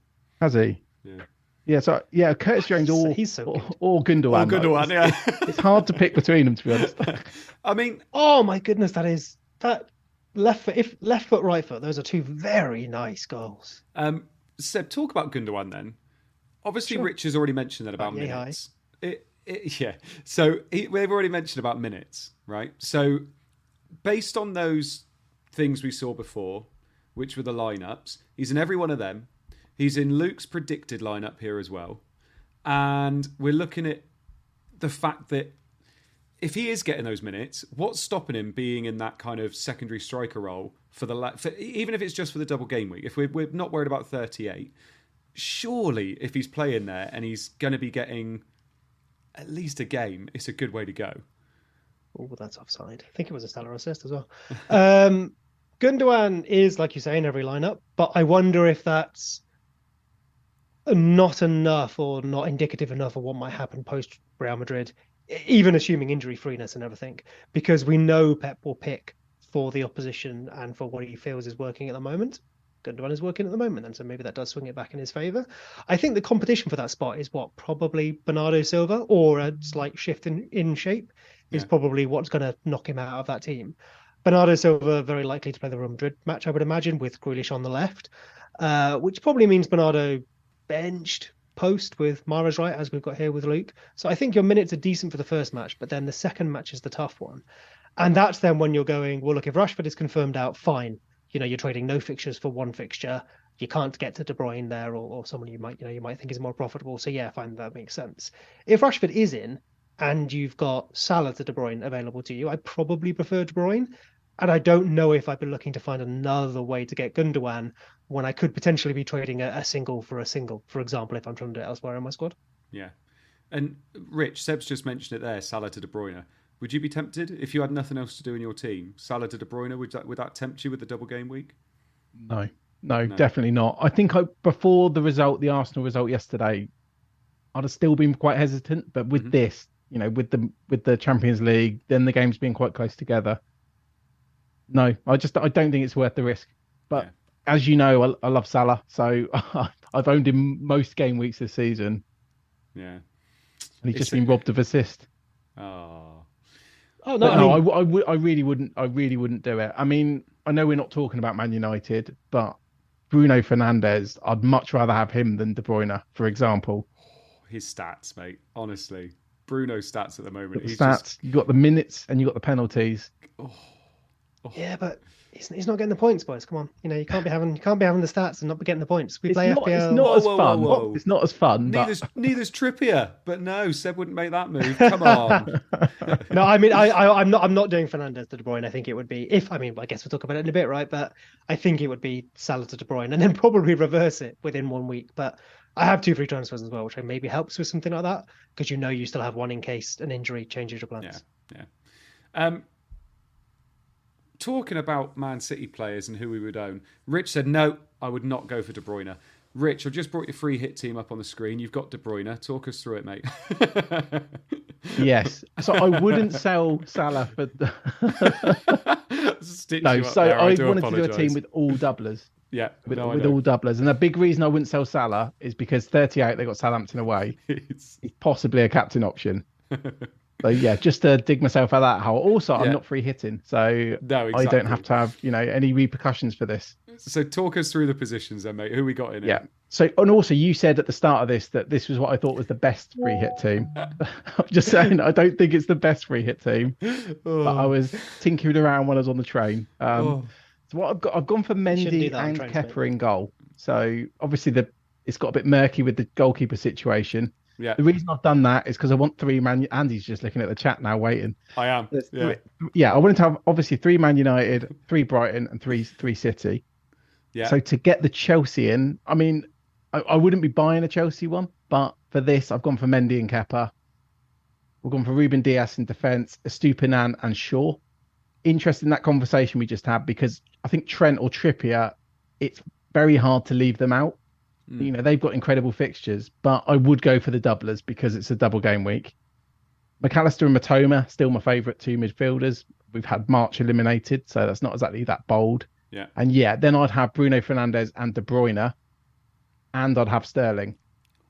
Has he? Yeah. Yeah, so yeah, Curtis Jones He's so- or, he's so or, or Gundogan. Oh, good like, one, it's- yeah. It's hard to pick between them, to be honest. I mean, Oh my goodness, that is that left foot. If left foot, right foot, those are two very nice goals. Um, Seb, talk about Gundogan then. obviously Sure. Rich has already mentioned that about Yay, hi. minutes. It, it, yeah. So he, we've already mentioned about minutes, right? So based on those things we saw before, which were the lineups, he's in every one of them. He's in Luke's predicted lineup here as well, and we're looking at the fact that if he is getting those minutes, what's stopping him being in that kind of secondary striker role for the la- for, even if it's just for the double game week? If we're, we're not worried about thirty-eight, surely if he's playing there and he's going to be getting at least a game, it's a good way to go. Oh, that's offside. I think it was a stellar assist as well. um, Gundogan is, like you say, in every lineup, but I wonder if that's not enough or not indicative enough of what might happen post Real Madrid, even assuming injury freeness and everything, because we know Pep will pick for the opposition and for what he feels is working at the moment. Gundogan is working at the moment, and so maybe that does swing it back in his favour. I think the competition for that spot is what probably Bernardo Silva or a slight shift in, in shape is Yeah. probably what's going to knock him out of that team. Bernardo Silva very likely to play the Real Madrid match, I would imagine, with Grealish on the left, uh, which probably means Bernardo benched post with Mahrez right, as we've got here with Luke. So I think your minutes are decent for the first match, but then the second match is the tough one. And that's then when you're going, well, look, if Rashford is confirmed out, fine. You know, you're trading no fixtures for one fixture. You can't get to De Bruyne there, or, or someone you might, you know, you might think is more profitable. So yeah, fine, that makes sense. If Rashford is in, and you've got Salah to De Bruyne available to you, I probably prefer De Bruyne. And I don't know if I'd be looking to find another way to get Gundogan when I could potentially be trading a, a single for a single, for example, if I'm trying to do it elsewhere in my squad. Yeah. And Rich, Seb's just mentioned it there, Salah to De Bruyne. Would you be tempted if you had nothing else to do in your team? Salah to De Bruyne, would that, would that tempt you with the double game week? No, no, definitely not. I think I, before the result, the Arsenal result yesterday, I'd have still been quite hesitant. But with Mhm. this, you know, with the with the Champions League, then the games being quite close together. No, I just I don't think it's worth the risk. But Yeah. as you know, I, I love Salah, so I've owned him most game weeks this season, Yeah. and he's It's just a- been robbed of assist. Oh. Oh But no, I, w- I, w- I really wouldn't. I really wouldn't do it. I mean, I know we're not talking about Man United, but Bruno Fernandes, I'd much rather have him than De Bruyne, for example. His stats, mate. Honestly. Bruno's stats at the moment. The he's stats, just you got the minutes, and you got the penalties. Oh. Yeah, but he's, he's not getting the points, boys. Come on, you know you can't be having you can't be having the stats and not be getting the points. We It's play not, FPL. it's not as whoa, fun. whoa, whoa. It's not as fun. but- neither's neither's Trippier, but no, Seb wouldn't make that move. Come on. no, I mean I, I I'm not I'm not doing Fernandes to De Bruyne. I think it would be if I mean I guess we'll talk about it in a bit, right? But I think it would be Salah to De Bruyne and then probably reverse it within one week. But I have two free transfers as well, which maybe helps with something like that because you know you still have one in case an injury changes your plans. Yeah, yeah. Um, talking about Man City players and who we would own, Rich said no, I would not go for De Bruyne. Rich, I've just brought your free hit team up on the screen. You've got De Bruyne. Talk us through it, mate. yes. So I wouldn't sell Salah for. Stitch no, so there, I, do wanted to do a team with all doublers. yeah, With, no, with all doublers. And the big reason I wouldn't sell Salah is because 38, they got Southampton away. It's- He's possibly a captain option. So yeah, just to dig myself out of that hole. Also, I'm Yeah. not free hitting, so No, I don't have to have you know any repercussions for this. So talk us through the positions then, mate. Who we got in it? Yeah. So and also you said at the start of this that this was what I thought was the best free hit team. I'm just saying I don't think it's the best free hit team, Oh, but I was tinkering around when I was on the train. Um, oh. So what I've got, I've gone for shouldn't Mendy and trains, Kepa in goal. So obviously the it's got a bit murky with the goalkeeper situation. Yeah, The reason I've done that is because I want three man. Andy's just looking at the chat now, waiting. I am. There's Yeah, three- yeah, I wanted to have obviously three Man United, three Brighton, and three three City. yeah. So to get the Chelsea in, I mean, I, I wouldn't be buying a Chelsea one, but for this, I've gone for Mendy and Kepa. We've gone for Ruben Dias in defence, Estupinan and Shaw. Interesting that conversation we just had because I think Trent or Trippier, it's very hard to leave them out. Mm. You know, they've got incredible fixtures, but I would go for the doublers because it's a double game week. Mac Allister and Mitoma, still my favourite two midfielders. We've had March eliminated, so that's not exactly that bold. Yeah. And yeah, then I'd have Bruno Fernandes and De Bruyne, and I'd have Sterling,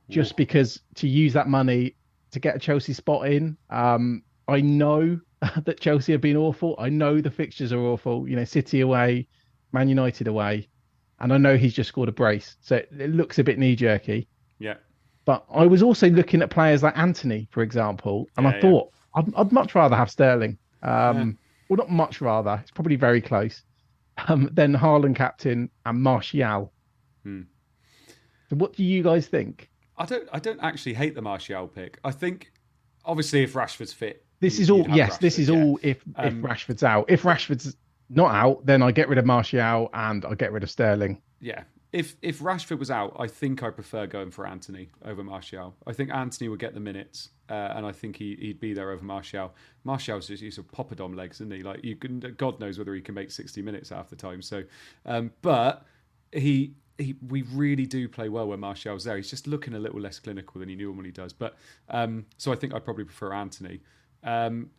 just Ooh. because to use that money to get a Chelsea spot in. Um, I know that Chelsea have been awful. I know the fixtures are awful. You know, City away, Man United away, and I know he's just scored a brace, so it, looks a bit knee jerky. yeah. But I was also looking at players like Antony, for example, and Yeah, I yeah. thought I'd, I'd much rather have Sterling. Um, Well, not much rather. It's probably very close. Um, then Haaland captain and Martial. Hmm. So what do you guys think? I don't. I don't actually hate the Martial pick. I think, obviously, if Rashford's fit, This is all. Yes, this is yeah. all. If Um, if Rashford's out, if Rashford's not out, then I get rid of Martial and I get rid of Sterling. Yeah. If if Rashford was out, I think I prefer going for Antony over Martial. I think Antony would get the minutes, uh, and I think he, he'd be there over Martial. Martial's just he's a poppadom legs, isn't he? Like you can, God knows whether he can make sixty minutes half the time. So, um, but he he we really do play well when Martial's there. He's just looking a little less clinical than he normally does. But um, so I think I'd probably prefer Antony. Um,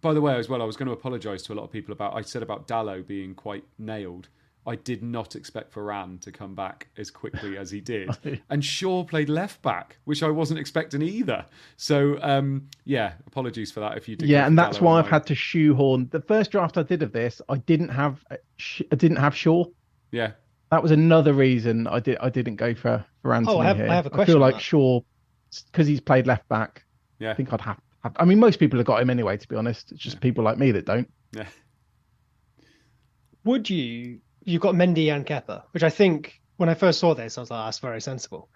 by the way, as well, I was going to apologise to a lot of people about I said about Dalot being quite nailed. I did not expect Varane to come back as quickly as he did, and Shaw played left back, which I wasn't expecting either. So um, yeah, apologies for that if you did. Yeah, and that's Dalot why I've mine. had to shoehorn the first draft I did of this. I didn't have uh, Sh- I didn't have Shaw. Yeah, That was another reason I did I didn't go for for Antony Oh, have- here. I have a I question I feel like that. Shaw because he's played left back. yeah, I think I'd have, have. I mean, most people have got him anyway. To be honest, it's just people like me that don't. yeah. Would you? You've got Mendy and Kepa, which I think when I first saw this, I was like, that's very sensible.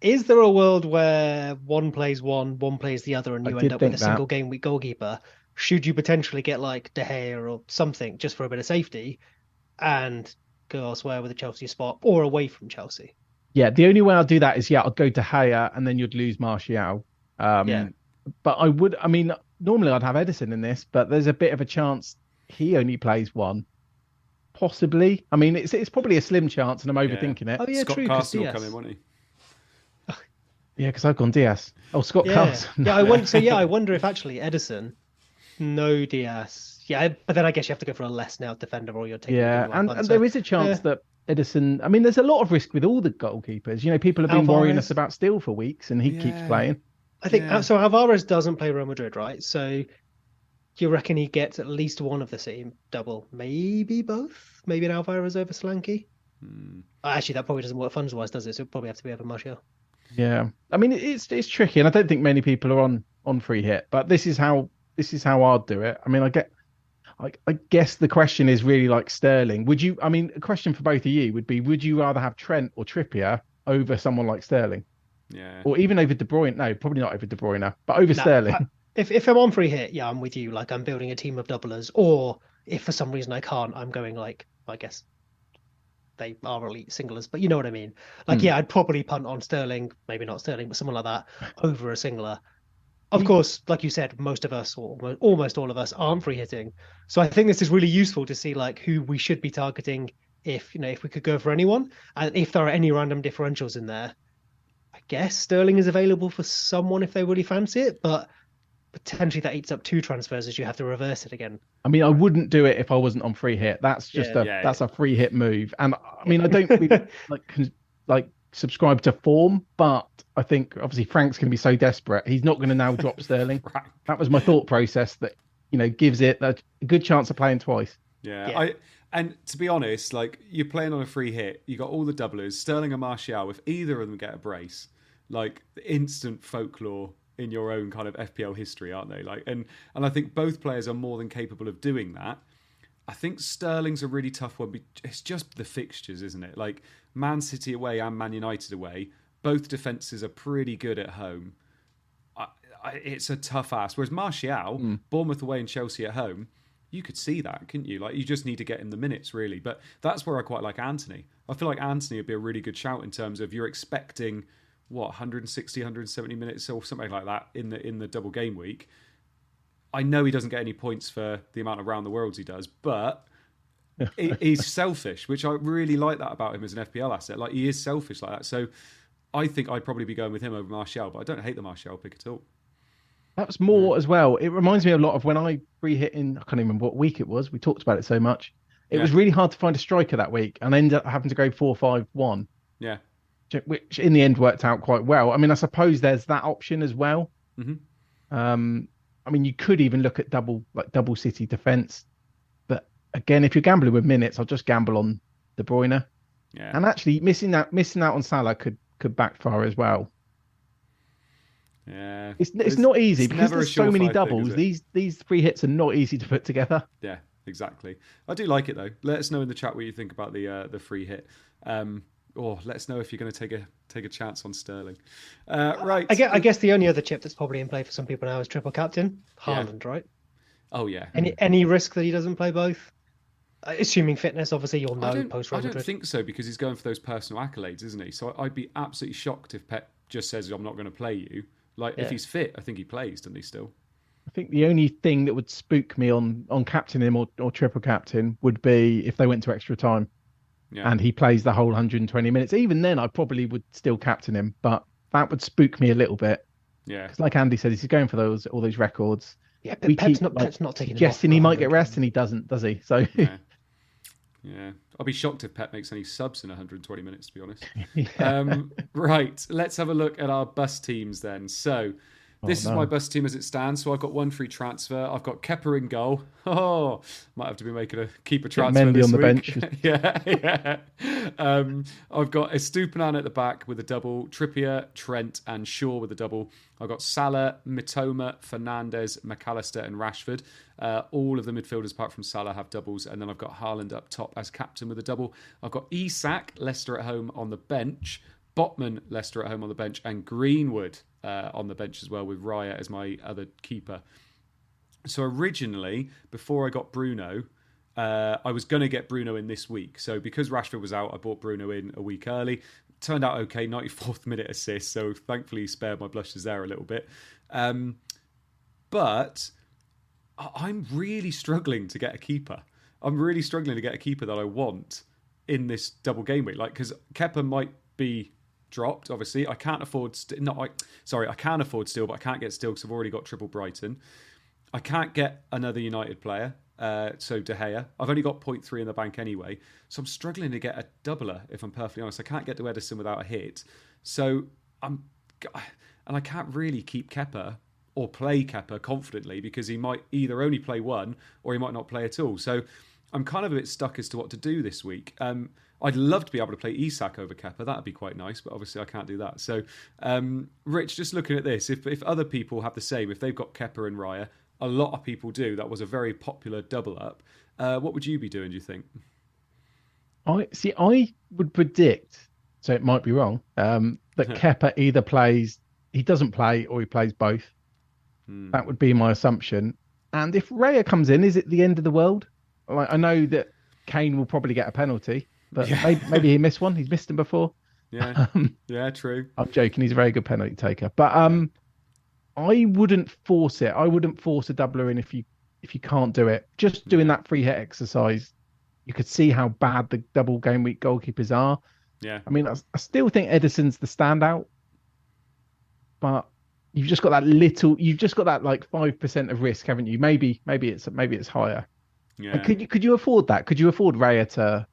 Is there a world where one plays one, one plays the other, and you did end up with a that. single game week goalkeeper? Should you potentially get like De Gea or something just for a bit of safety, and go elsewhere with a Chelsea spot or away from Chelsea? Yeah, the only way I'll do that is yeah, I'd go to Haya and then you'd lose Martial. Um, Yeah. But I would. I mean, normally I'd have Ederson in this, but there's a bit of a chance he only plays one. Possibly. I mean, it's it's probably a slim chance, and I'm overthinking it. Oh yeah, Scott true. 'cause Carson will come in, won't he? Yeah, because I've gone Dias. Oh, Scott Yeah, Carson. yeah. I wonder. So yeah, I wonder if actually Ederson, no Dias. Yeah, but then I guess you have to go for a less now defender, or you're taking. Yeah, a and, one, and so- there is a chance yeah. that Ederson. I mean, there's a lot of risk with all the goalkeepers. You know, people have been worrying Alvarez. us about Steele for weeks, and he keeps Yeah. playing. I think Yeah. so. Alvarez doesn't play Real Madrid, right? So you reckon he gets at least one of the same double, maybe both, maybe an Alvarez over Solanke. Hmm. Uh, Actually, that probably doesn't work funds wise, does it? So it'll probably have to be over Martial. Yeah, I mean, it's it's tricky, and I don't think many people are on on free hit. But this is how this is how I'd do it. I mean, I get. I, I guess the question is really like Sterling. Would you? I mean, a question for both of you would be: Would you rather have Trent or Trippier over someone like Sterling, Yeah, or even over De Bruyne? No, probably not over De Bruyne, but over Nah, Sterling. I- if if I'm on free hit, yeah, I'm with you. Like I'm building a team of doublers, or if for some reason I can't, I'm going like I guess they are elite singlers, but you know what I mean. Like Hmm. yeah, I'd probably punt on Sterling, maybe not Sterling, but someone like that over a singler. Of course, like you said, most of us, or almost all of us, aren't free hitting. So I think this is really useful to see like who we should be targeting if you know if we could go for anyone, and if there are any random differentials in there. I guess Sterling is available for someone if they really fancy it, but potentially that eats up two transfers as you have to reverse it again. I mean, I wouldn't do it if I wasn't on free hit. That's just Yeah. a Yeah, that's a free hit move. And I mean, I don't really like con- like subscribe to form, but I think obviously Frank's going to be so desperate, he's not going to now drop Sterling. right. That was my thought process. That you know gives it a good chance of playing twice. Yeah, Yeah. I and to be honest, like you're playing on a free hit, you got all the doublers, Sterling and Martial. If either of them get a brace, like instant folklore in your own kind of FPL history, aren't they? Like, and and I think both players are more than capable of doing that. I think Sterling's a really tough one. It's just the fixtures, isn't it? Like Man City away and Man United away, both defenses are pretty good at home. I, I, it's a tough ask. Whereas Martial, hmm. Bournemouth away and Chelsea at home, you could see that, couldn't you? Like you just need to get in the minutes, really. But that's where I quite like Antony. I feel like Antony would be a really good shout in terms of you're expecting what 160, 170 minutes or something like that in the in the double game week. I know he doesn't get any points for the amount of round the worlds he does, but he, he's selfish, which I really like that about him as an FPL asset. Like he is selfish like that. So I think I'd probably be going with him over Martial, but I don't hate the Martial pick at all. that's was more as well. It reminds me a lot of when I free hit in. I can't even remember what week it was. We talked about it so much. It Yeah. was really hard to find a striker that week, and I ended up having to go four five one. Yeah. Which in the end worked out quite well. I mean, I suppose there's that option as well. Mhm. Um, I mean, you could even look at double like double City defense, but again, if you're gambling with minutes, I'll just gamble on De Bruyne. Yeah. And actually, missing out missing out on Salah could could backfire as well. Yeah, It's it's There's- not easy it's because there's so many surefire thing, doubles. these these three hits are not easy to put together. Yeah, exactly. I do like it though. Let us know in the chat what you think about the uh, the free hit. Um, or let us know if you're going to take a take a chance on Sterling. Uh, right. I guess, I guess the only other chip that's probably in play for some people now is triple captain Yeah. Right? Oh yeah. Any any risk that he doesn't play both? Uh, Assuming fitness, obviously you'll I know don't, post I don't think so because he's going for those personal accolades, isn't he? So I'd be absolutely shocked if Pep just says I'm not going to play you. Like if he's fit, I think he plays, doesn't he? Still. I think the only thing that would spook me on on captain him or, or triple captain would be if they went to extra time Yeah. and he plays the whole 120 minutes. Even then, I probably would still captain him, but that would spook me a little bit. Yeah, because like Andy said, he's going for those all those records. Yeah, we but Pep's keep, not like, Pep's not taking him off he might get 100. rest and he doesn't, does he? So Yeah. Yeah. I'll be shocked if Pep makes any subs in 120 minutes, to be honest. yeah. Um, right. Let's have a look at our bus teams then. So, this Oh, is my best team as it stands. So, I've got one free transfer. I've got Kepa in goal. Oh, might have to be making a keeper transfer. Mendy this on the week. bench. yeah, yeah. Um, I've got Estupinan at the back with a double, Trippier, Trent, and Shaw with a double. I've got Salah, Mitoma, Fernandes, McAllister, and Rashford. Uh, all of the midfielders, apart from Salah, have doubles. And then I've got Haaland up top as captain with a double. I've got Isak, Leicester at home on the bench. Botman, Leicester at home on the bench. And Greenwood uh, on the bench as well, with Raya as my other keeper. So originally, before I got Bruno, uh, I was going to get Bruno in this week. So because Rashford was out, I bought Bruno in a week early. Turned out okay, 94th minute assist. So thankfully, he spared my blushes there a little bit. Um, but I'm really struggling to get a keeper. I'm really struggling to get a keeper that I want in this double game week. Like, because Kepa might be dropped. Obviously, I can't afford. St- not, I, sorry, I can afford Steele, but I can't get Steele because I've already got triple Brighton. I can't get another United player. Uh, so De Gea, I've only got 0.3 in the bank anyway, so I'm struggling to get a doubler. If I'm perfectly honest, I can't get to Ederson without a hit. So I'm, and I can't really keep Kepa or play Kepa confidently because he might either only play one or he might not play at all. So I'm kind of a bit stuck as to what to do this week. Um, I'd love to be able to play Isak over Kepa. That'd be quite nice, but obviously I can't do that. So, um, Rich, just looking at this, if if other people have the same, if they've got Kepa and Raya, a lot of people do. That was a very popular double up. Uh, what would you be doing? Do you think? I see. I would predict, so it might be wrong, um, that. Kepa either plays, he doesn't play, or he plays both. Hmm. That would be my assumption. And if Raya comes in, is it the end of the world? Like, I know that Kane will probably get a penalty, but Yeah. maybe, maybe he missed one. He's missed them before. Yeah, Um, yeah, true. I'm joking. He's a very good penalty taker, but um, I wouldn't force it. I wouldn't force a doubler in if you if you can't do it. Just doing that free hit exercise, you could see how bad the double game week goalkeepers are. Yeah, I mean, I, I still think Ederson's the standout, but you've just got that little. You've just got that like five percent of risk, haven't you? Maybe, maybe it's maybe it's higher. yeah. And Could you could you afford that? Could you afford Raya to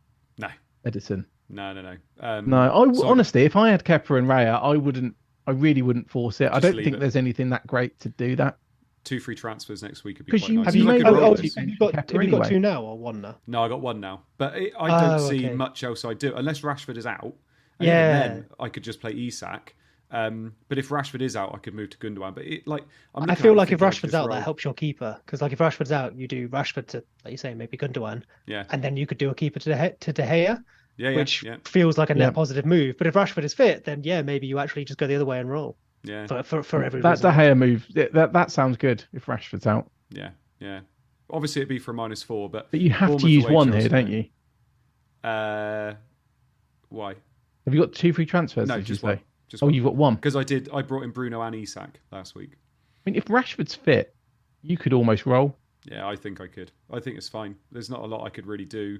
Ederson? no, no, no. Um, No, I w- so- honestly, if I had Kepa and Raya, I wouldn't. I really wouldn't force it. I don't think it. there's anything that great to do that. two free transfers next week would be 'Cause quite you- nice. have you Because made- could Oh, roll oh, this. have you got, Kepa have you got two now or one now? No, I got one now, but it, I don't Oh, see okay. much else I do unless Rashford is out. And Yeah. then, I could just play Isak. Um, but if Rashford is out, I could move to Gundogan. But it, like, I'm I feel like if Rashford's out, roll. that helps your keeper. Because like if Rashford's out, you do Rashford to, like you say, maybe Gundogan, Yeah, and then you could do a keeper to De, Ge- to De Gea, yeah, yeah, which yeah, feels like a net Yeah. positive move. But if Rashford is fit, then yeah, maybe you actually just go the other way and roll yeah, for for, for every That reason. De Gea move, that, that that sounds good if Rashford's out. yeah, yeah. Obviously, it'd be for a minus four, but But you have to use one here, don't you? Uh, why? Have you got two free transfers? No, did you just say? Just Oh, one. you've got one. Because I did. I brought in Bruno and Isak last week. I mean, if Rashford's fit, you could almost roll. Yeah, I think I could. I think it's fine. There's not a lot I could really do.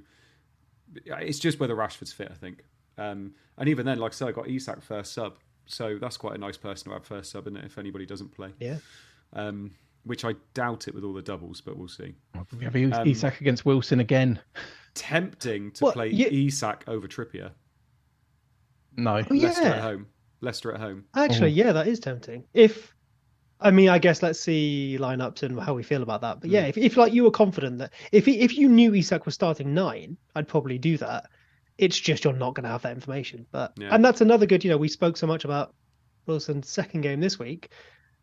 It's just whether Rashford's fit, I think. Um, and even then, like I said, I got Isak first sub. So that's quite a nice person to have first sub, isn't it, if anybody doesn't play? Yeah. Um, which I doubt it with all the doubles, but we'll see. We have Um, Isak against Wilson again. Tempting to play yeah- Isak over Trippier. No. Oh, Leicester at home. Leicester at home. Actually, Oh. yeah, that is tempting. If I mean, I guess let's see lineups and how we feel about that. But yeah, mm. if, if like you were confident that if he- if you knew Isak was starting nine, I'd probably do that. It's just you're not going to have that information. But Yeah. and that's another good. You know, we spoke so much about Wilson's second game this week.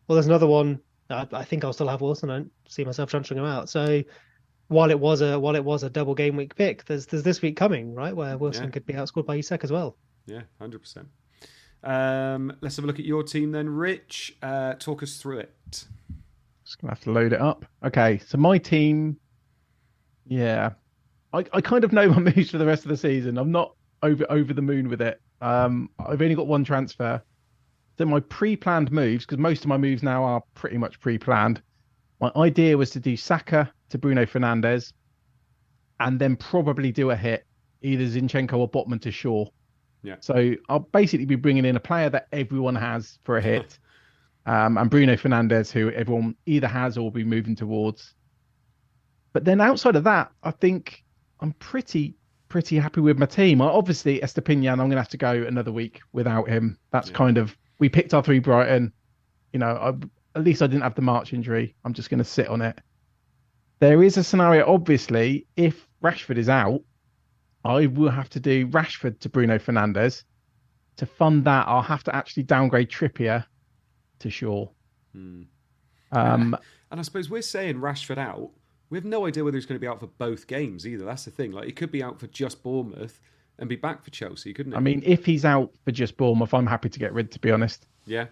Well, there's another one. I, I think I'll still have Wilson. I don't see myself transferring him out. So while it was a while it was a double game week pick, there's there's this week coming right where Wilson Yeah. could be outscored by Isak as well. Yeah, hundred percent. Um, let's have a look at your team then, Rich. Uh, talk us through it. Just gonna have to load it up. Okay, so my team, yeah, I, I kind of know my moves for the rest of the season. I'm not over over the moon with it. Um, I've only got one transfer. So my pre-planned moves, because most of my moves now are pretty much pre-planned. My idea was to do Saka to Bruno Fernandes, and then probably do a hit either Zinchenko or Botman to Shaw. Yeah. So I'll basically be bringing in a player that everyone has for a hit, um, and Bruno Fernandes, who everyone either has or will be moving towards. But then outside of that, I think I'm pretty pretty happy with my team. I, obviously, Estupinan, I'm going to have to go another week without him. That's Yeah. kind of we picked our three Brighton. You know, I, at least I didn't have the March injury. I'm just going to sit on it. There is a scenario, obviously, if Rashford is out, I will have to do Rashford to Bruno Fernandes. To fund that, I'll have to actually downgrade Trippier to Shaw. Hmm. Um, And I suppose we're saying Rashford out. We have no idea whether he's going to be out for both games either. That's the thing. Like he could be out for just Bournemouth and be back for Chelsea, couldn't he? I mean, if he's out for just Bournemouth, I'm happy to get rid. To be honest, yeah,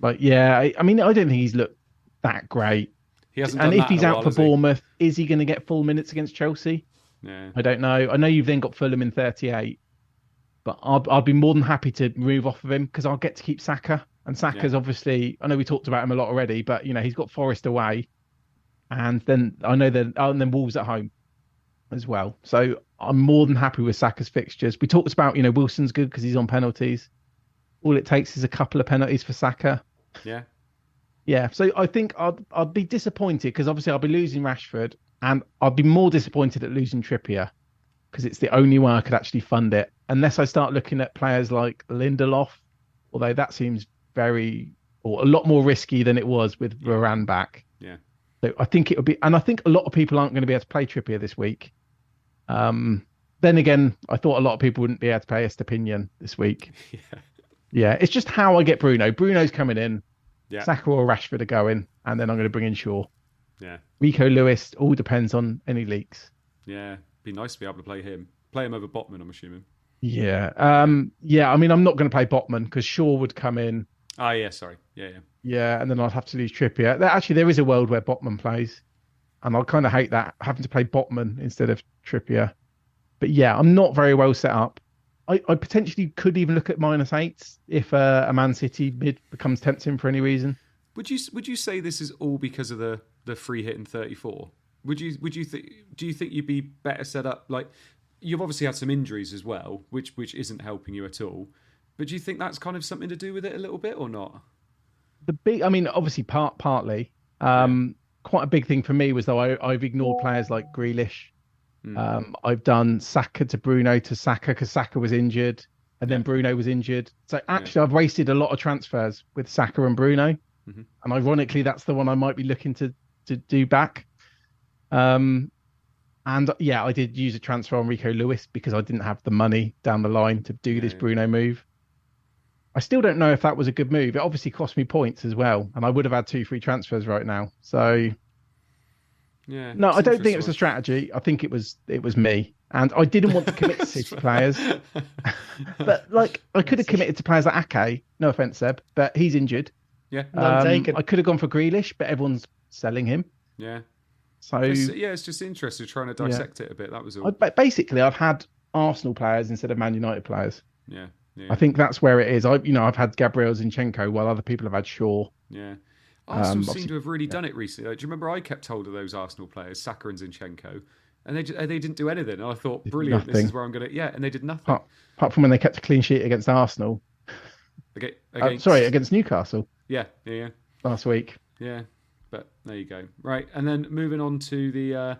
But yeah, I, I mean, I don't think he's looked that great. he hasn't. And done if that he's out while, for has he? Bournemouth, is he going to get full minutes against Chelsea? Yeah, I don't know. I know you've then got Fulham in 38, but I'll, I'll be more than happy to move off of him because I'll get to keep Saka. And Saka's obviously, I know we talked about him a lot already, but you know he's got Forest away, and then I know that, oh, and then Wolves at home as well. So I'm more than happy with Saka's fixtures. We talked about, you know, Wilson's good because he's on penalties. All it takes is a couple of penalties for Saka. yeah, Yeah, so I think I'd I'd be disappointed because obviously I'll be losing Rashford, and I'd be more disappointed at losing Trippier because it's the only way I could actually fund it. Unless I start looking at players like Lindelof, although that seems very or a lot more risky than it was with Varane back. yeah. So I think it would be, and I think a lot of people aren't going to be able to play Trippier this week. Um, then again, I thought a lot of people wouldn't be able to play Estupinan this week. Yeah. Yeah, it's just how I get Bruno. Bruno's coming in. Yeah. Saka or Rashford are going, and then I'm going to bring in Shaw. Yeah, Rico Lewis all depends on any leaks. yeah. Be nice to be able to play him. Play him over Botman, I'm assuming. Yeah, um, yeah. I mean, I'm not going to play Botman because Shaw would come in. Ah, yeah. Sorry. Yeah, yeah. Yeah, and then I'd have to lose Trippier. Actually, there is a world where Botman plays, and I kind of hate that having to play Botman instead of Trippier. But yeah, I'm not very well set up. I, I potentially could even look at minus eights if uh, a Man City mid becomes tempting for any reason. Would you would you say this is all because of the the free hit in 34? Would you would you think do you think you'd be better set up like you've obviously had some injuries as well, which which isn't helping you at all. But do you think that's kind of something to do with it a little bit or not? the big i mean obviously part partly um quite a big thing for me was though I, i've ignored players like Grealish. Hmm. um i've done saka to bruno to saka because saka was injured and then bruno was injured so actually i've wasted a lot of transfers with saka and bruno Mhm. and ironically that's the one i might be looking to to do back um and yeah i did use a transfer on rico lewis because i didn't have the money down the line to do this bruno move I still don't know if that was a good move. It obviously cost me points as well, and I would have had two free transfers right now. So Yeah. no, I don't think it was a strategy. I think it was it was me, and I didn't want to commit to City players. But like, I could have committed to players like Ake. No offense, Seb, but he's injured. yeah. Um. I could have gone for Grealish, but everyone's selling him. Yeah. So It's, yeah, it's just interesting trying to dissect it a bit. That was all. I, basically, I've had Arsenal players instead of Man United players. Yeah. Yeah. I think that's where it is. I, you know, I've had Gabriel Zinchenko while other people have had Shaw. Yeah. Arsenal Um, seem to have really done it recently. Like, do you remember I kept hold of those Arsenal players, Saka and Zinchenko, and they they didn't do anything. And I thought, brilliant, this is where I'm going to. Yeah, and they did nothing. Apart, apart from when they kept a clean sheet against Arsenal. Aga- Uh, sorry, against Newcastle Yeah, yeah, yeah, last week. yeah. But there you go. Right, and then moving on to the uh,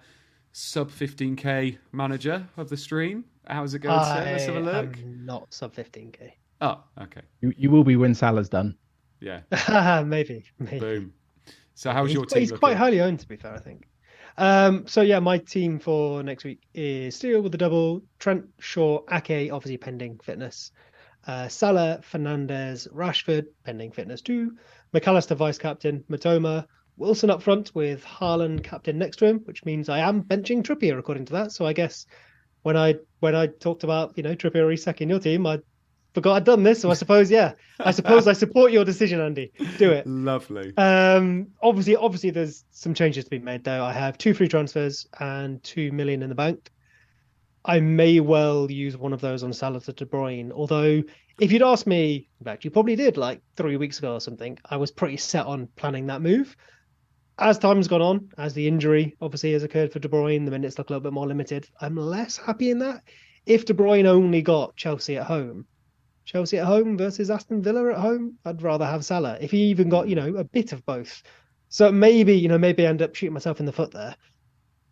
sub 15k manager of the stream. How's it going, Seb? Let's have a look. am not sub 15k. Oh, okay. You, you will be when Salah's done. Yeah. maybe, maybe. Boom. So how's he's, your team? he's looking? quite highly owned, to be fair. I think. Um, so yeah, my team for next week is Steele with the double, Trent Shaw, Ake, obviously pending fitness, Uh, Salah, Fernandes, Rashford, pending fitness too. Mac Allister vice captain, Mitoma, Wilson up front with Haaland captain next to him, which means I am benching Trippier according to that. So I guess when I when I talked about you know Trippier Isak in your team, I forgot I'd done this. So I suppose yeah, I suppose I support your decision, Andy. Do it. Lovely. Um, obviously, obviously, there's some changes to be made though. I have two free transfers and two million in the bank. I may well use one of those on Salah to De Bruyne. Although, if you'd asked me, in fact, you probably did like three weeks ago or something, I was pretty set on planning that move. As time's gone on, as the injury obviously has occurred for De Bruyne, the minutes look a little bit more limited. I'm less happy in that. If De Bruyne only got Chelsea at home, Chelsea at home versus Aston Villa at home, I'd rather have Salah. If he even got, you know, a bit of both. So maybe, you know, maybe I end up shooting myself in the foot there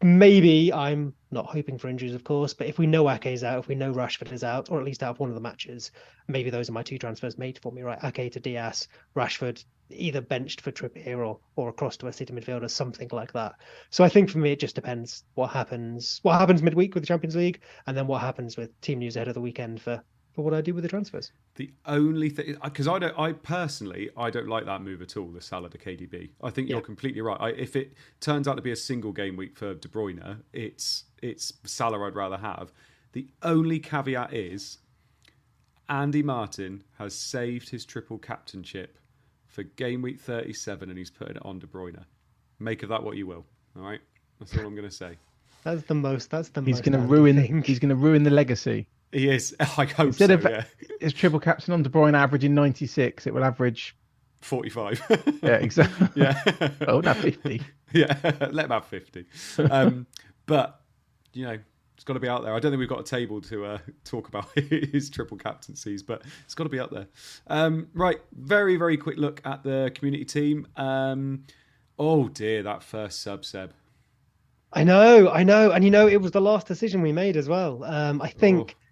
maybe I'm not hoping for injuries, of course, but if we know Ake's out, if we know Rashford is out, or at least out of one of the matches, maybe those are my two transfers made for me, right? Ake to Dias, Rashford either benched for Trippier or or across to a city midfielder, something like that. So I think for me it just depends what happens what happens midweek with the Champions League and then what happens with team news ahead of the weekend for for what I do with the transfers. The only thing, because I don't, I personally, I don't like that move at all. The Salah to KDB. I think you're completely right. I, if it turns out to be a single game week for De Bruyne, it's it's Salah I'd rather have. The only caveat is Andy Martin has saved his triple captainship for game week 37, and he's putting it on De Bruyne. Make of that what you will. All right, that's all I'm going to say. That's the most. That's the. Most he's going to ruin. He's going to ruin the legacy. He is. I hope Instead so, of yeah. his triple captain on De Bruyne averaging 96, it will average. 45. Yeah, exactly. yeah. oh, not 50. yeah, let him have 50. Um, but, you know, it's got to be out there. I don't think we've got a table to uh, talk about his triple captaincies, but it's got to be out there. Um, right, very, very quick look at the community team. Um, oh, dear, that first sub, Seb. I know, I know, and you know, it was the last decision we made as well. Um, I think Oh.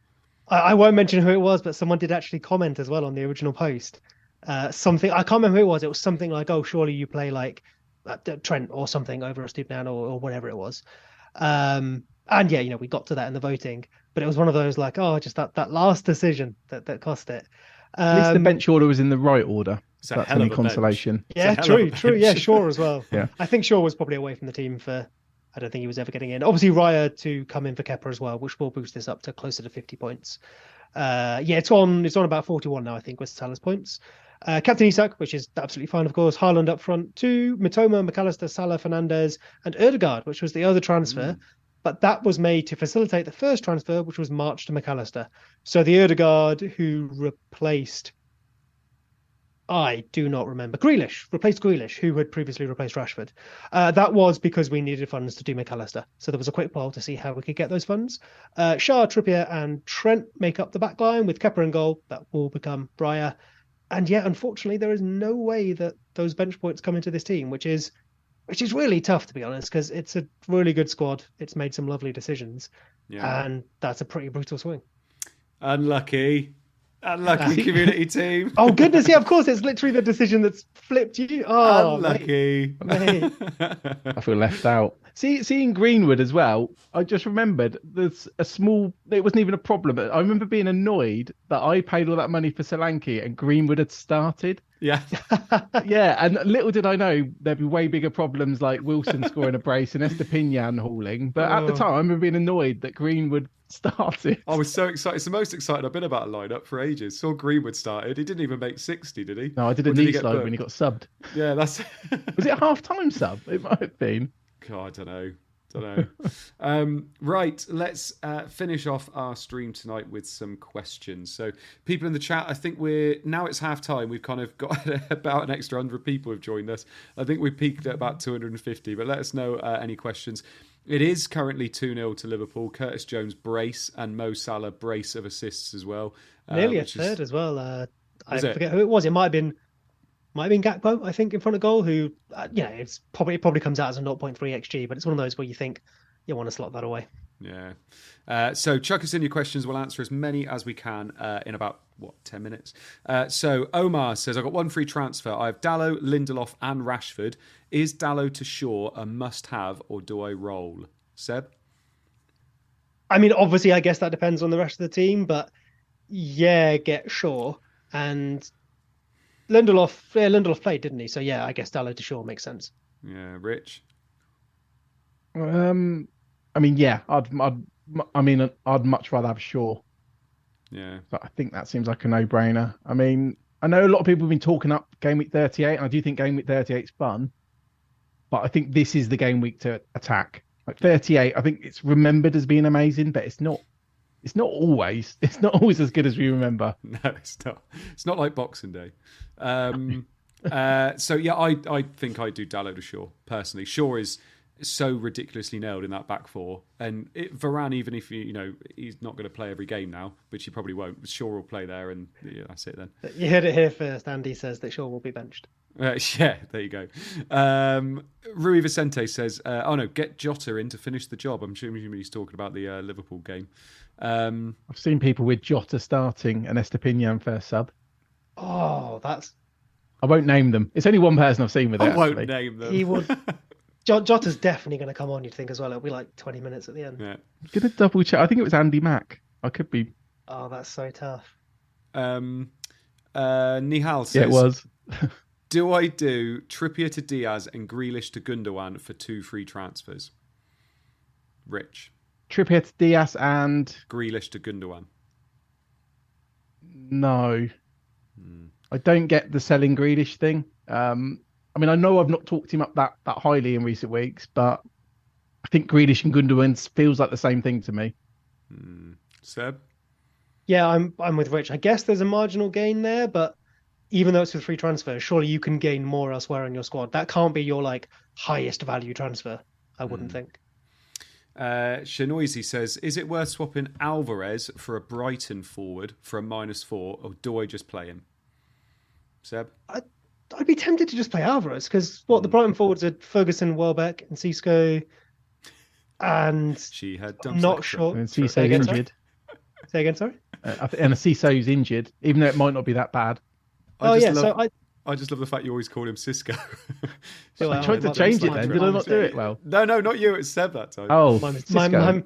I, I won't mention who it was, but someone did actually comment as well on the original post. Uh, something I can't remember who it was. It was something like, "Oh, surely you play like uh, Trent or something over Estupinan or, or whatever it was." Um, and yeah, you know, we got to that in the voting, but it was one of those like, "Oh, just that that last decision that that cost it." At least the Um, bench order was in the right order. It's a That's hell any of a bench. consolation. Yeah, true, true. Yeah, bench. Shaw as well. Yeah. I think Shaw was probably away from the team for. I don't think he was ever getting in. Obviously, Raya to come in for Kepa as well, which will boost this up to closer to 50 points. Uh, yeah, it's on. It's on about 41 now, I think, with Salah's points. Uh, Captain Isak, which is absolutely fine, of course. Haaland up front, two Mitoma, McAllister, Salah, Fernandes, and Odegaard, which was the other transfer. But that was made to facilitate the first transfer, which was March to Mac Allister. So the Odegaard who replaced I do not remember. Grealish replaced Grealish, who had previously replaced Rashford. Uh, that was because we needed funds to do Mac Allister. So there was a quick poll to see how we could get those funds. Uh, Shaw, Trippier, and Trent make up the back line with Kepa and goal. That will become Raya. And yet, unfortunately, there is no way that those bench points come into this team, which is which is really tough to be honest, because it's a really good squad. It's made some lovely decisions, Yeah. and that's a pretty brutal swing. Unlucky. Unlucky community team. Oh goodness, yeah, of course, it's literally the decision that's flipped you. Oh. Unlucky. mate. I feel left out. See, seeing Greenwood as well, I just remembered there's a small. It wasn't even a problem. But I remember being annoyed that I paid all that money for Solanke and Greenwood had started. yeah. yeah, and little did I know there'd be way bigger problems like Wilson scoring a brace and Estupinan hauling. But at the Oh. time, I remember being annoyed that Greenwood started. I was so excited. It's the most excited I've been about a lineup for ages. Saw Greenwood started. He didn't even make 60, did he? No, I did a Or did he knee slide when he got subbed. Yeah, that's. Was it a half time sub? It might have been. God, I don't know. Don't know. um, right, let's uh, finish off our stream tonight with some questions. So, people in the chat, I think we're now it's half time. We've kind of got about an extra hundred people have joined us. I think we peaked at about 250. But let us know uh, any questions. It is currently 2 0 to Liverpool. Curtis Jones brace and Mo Salah brace of assists as well. uh, Nearly a which is- third as well. Uh, I Was it? forget who it was. It might have been, might have been Gakpo, I think, in front of goal. Who, uh, you know, it's probably it probably comes out as a 0.3 xg, but it's one of those where you think you want to slot that away. Yeah. Uh, so chuck us in your questions. We'll answer as many as we can uh, in about what ten minutes. Uh, so Omar says, "I've got one free transfer. I have Dalot, Lindelof, and Rashford. Is Dalot to Shaw a must-have, or do I roll?" Seb. I mean, obviously, I guess that depends on the rest of the team, but yeah, get Shaw and Lindelof. Yeah, Lindelof played, didn't he? So yeah, I guess Dallo to Shaw makes sense. Yeah, Rich. Um, I mean, yeah, I'd, I'd, I mean, I'd much rather have Shaw, Yeah, but I think that seems like a no-brainer. I mean, I know a lot of people have been talking up game week 38, and I do think game week 38 is fun, but I think this is the game week to attack. Like 38, I think it's remembered as being amazing, but it's not. It's not always. It's not always as good as we remember. no, it's not. It's not like Boxing Day. Um, uh, so yeah, I I think I do Dalot to Shaw personally. Shaw is so ridiculously nailed in that back four, and it, Varane, even if you you know he's not going to play every game now, which he probably won't. Shaw will play there, and yeah, that's it then. You heard it here first. Andy says that Shaw will be benched. Uh, yeah, there you go. Um, Rui Vicente says, uh, "Oh no, get Jota in to finish the job." I'm assuming he's talking about the uh, Liverpool game. Um, I've seen people with Jota starting and Estupinan first sub. Oh, that's I won't name them. It's only one person I've seen with it. I won't actually. name them. he would. Jo- Jota's definitely going to come on. You'd think as well. It'll be like 20 minutes at the end. yeah. Gonna double check. I think it was Andy Mack. I could be. Oh, that's so tough. Um, uh, Nihal says, Yeah, it was. Do I do Trippier to Dias and Grealish to Gundogan for two free transfers? Rich. Trippier to Dias and Grealish to Gundogan. no, Hmm. I don't get the selling Grealish thing. Um, I mean, I know I've not talked him up that that highly in recent weeks, but I think Grealish and Gundogan feels like the same thing to me. Hmm. Seb? Yeah, I'm I'm with Rich. I guess there's a marginal gain there, but even though it's with free transfers, surely you can gain more elsewhere in your squad. That can't be your like highest value transfer. I wouldn't think. Uh, Shanoisy says, Is it worth swapping Alvarez for a Brighton forward for a minus four, or do I just play him? Seb? I'd be tempted to just play Alvarez because what the Brighton forwards are Ferguson, Welbeck, and Cisco, and She had I'm not like- sure. And Say Cisso's again, sorry? injured, Say again, sorry. uh, I th- and Cisso's injured, even though it might not be that bad. I oh just yeah, love, so I I just love the fact you always call him Cisco. Well, I tried it to change it slight then. for Did I not do it well? no, no, not you. It's Seb that time. Oh, my, my, my,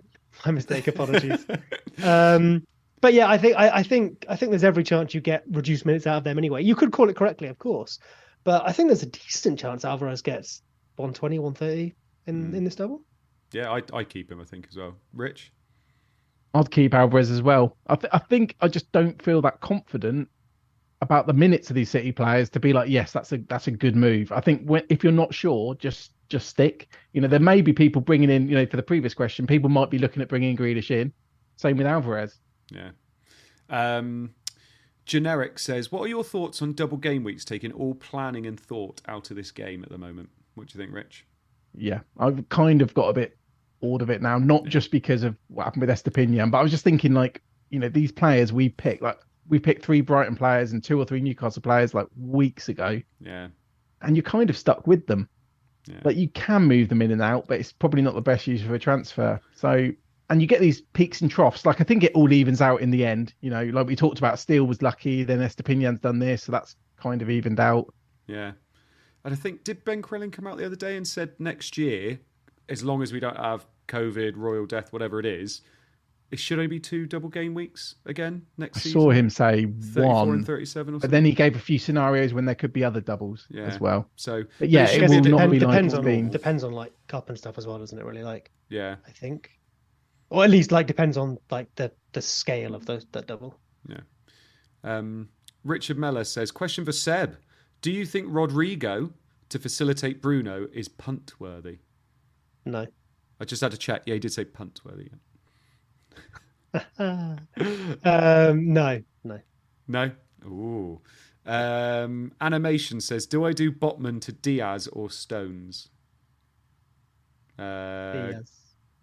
my mistake. Apologies. um, but yeah, I think I, I think I think there's every chance you get reduced minutes out of them anyway. You could call it correctly, of course, but I think there's a decent chance Alvarez gets 120, 130 in Hmm. in this double. Yeah, I, I keep him, I think, as well. Rich? I'd keep Alvarez as well. I, th- I think I just don't feel that confident about the minutes of these City players to be like, yes, that's a that's a good move. I think when, if you're not sure, just just stick. You know, there may be people bringing in. You know, for the previous question, people might be looking at bringing Grealish in. Same with Alvarez. Yeah. Um, Generic says, What are your thoughts on double game weeks taking all planning and thought out of this game at the moment? What do you think, Rich? Yeah, I've kind of got a bit bored of it now. Not just because of what happened with Estupinan, but I was just thinking like, you know, these players we picked, like we picked three Brighton players and two or three Newcastle players like weeks ago, Yeah. and you're kind of stuck with them. Yeah. Like you can move them in and out, but it's probably not the best use of a transfer. So, and you get these peaks and troughs. Like I think it all evens out in the end. You know, like we talked about, Steele was lucky, then Estupinan's done this, so that's kind of evened out. Yeah. And I think, did Ben Crellin come out the other day and said next year, as long as we don't have COVID, royal death, whatever it is, it should only be two double game weeks again next I season? saw him say 34 one, and 37 or but then he gave a few scenarios when there could be other doubles Yeah. as well. So, But yeah, should it be will a not bit- be depends it's on been. depends on like cup and stuff as well, doesn't it? Really, like Yeah. I think, or at least like depends on like the the scale of the, that double. Yeah. Um, Richard Meller says, question for Seb. Do you think Rodrigo to facilitate Bruno is punt worthy? No. I just had to check. Yeah, he did say punt worthy. um, no, no. No? Ooh. Um, animation says, do I do Botman to Dias or Stones? Uh, Dias.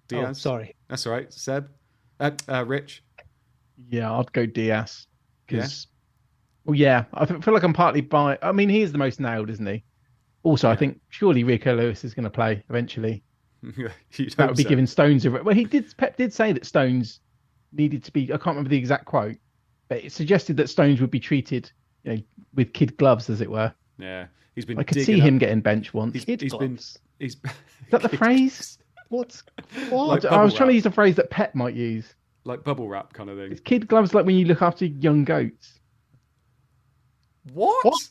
Dias? Oh, sorry. That's all right. Seb? Uh, uh, Rich? Yeah, I'd go Dias because, well, yeah, I feel like I'm partly by. I mean, he is the most nailed, isn't he? Also, I think surely Rico Lewis is going to play eventually. That would be so. giving Stones a. Well, he did. Pep did say that Stones needed to be. I can't remember the exact quote, but it suggested that Stones would be treated, you know, with kid gloves, as it were. Yeah. He's been I could see him getting benched once. He's, Kid he's been. He's, Is that the phrase? What? What? Like I was bubble trying to use a phrase that Pep might use. like bubble wrap kind of thing. It's kid gloves like when you look after young goats. What? What?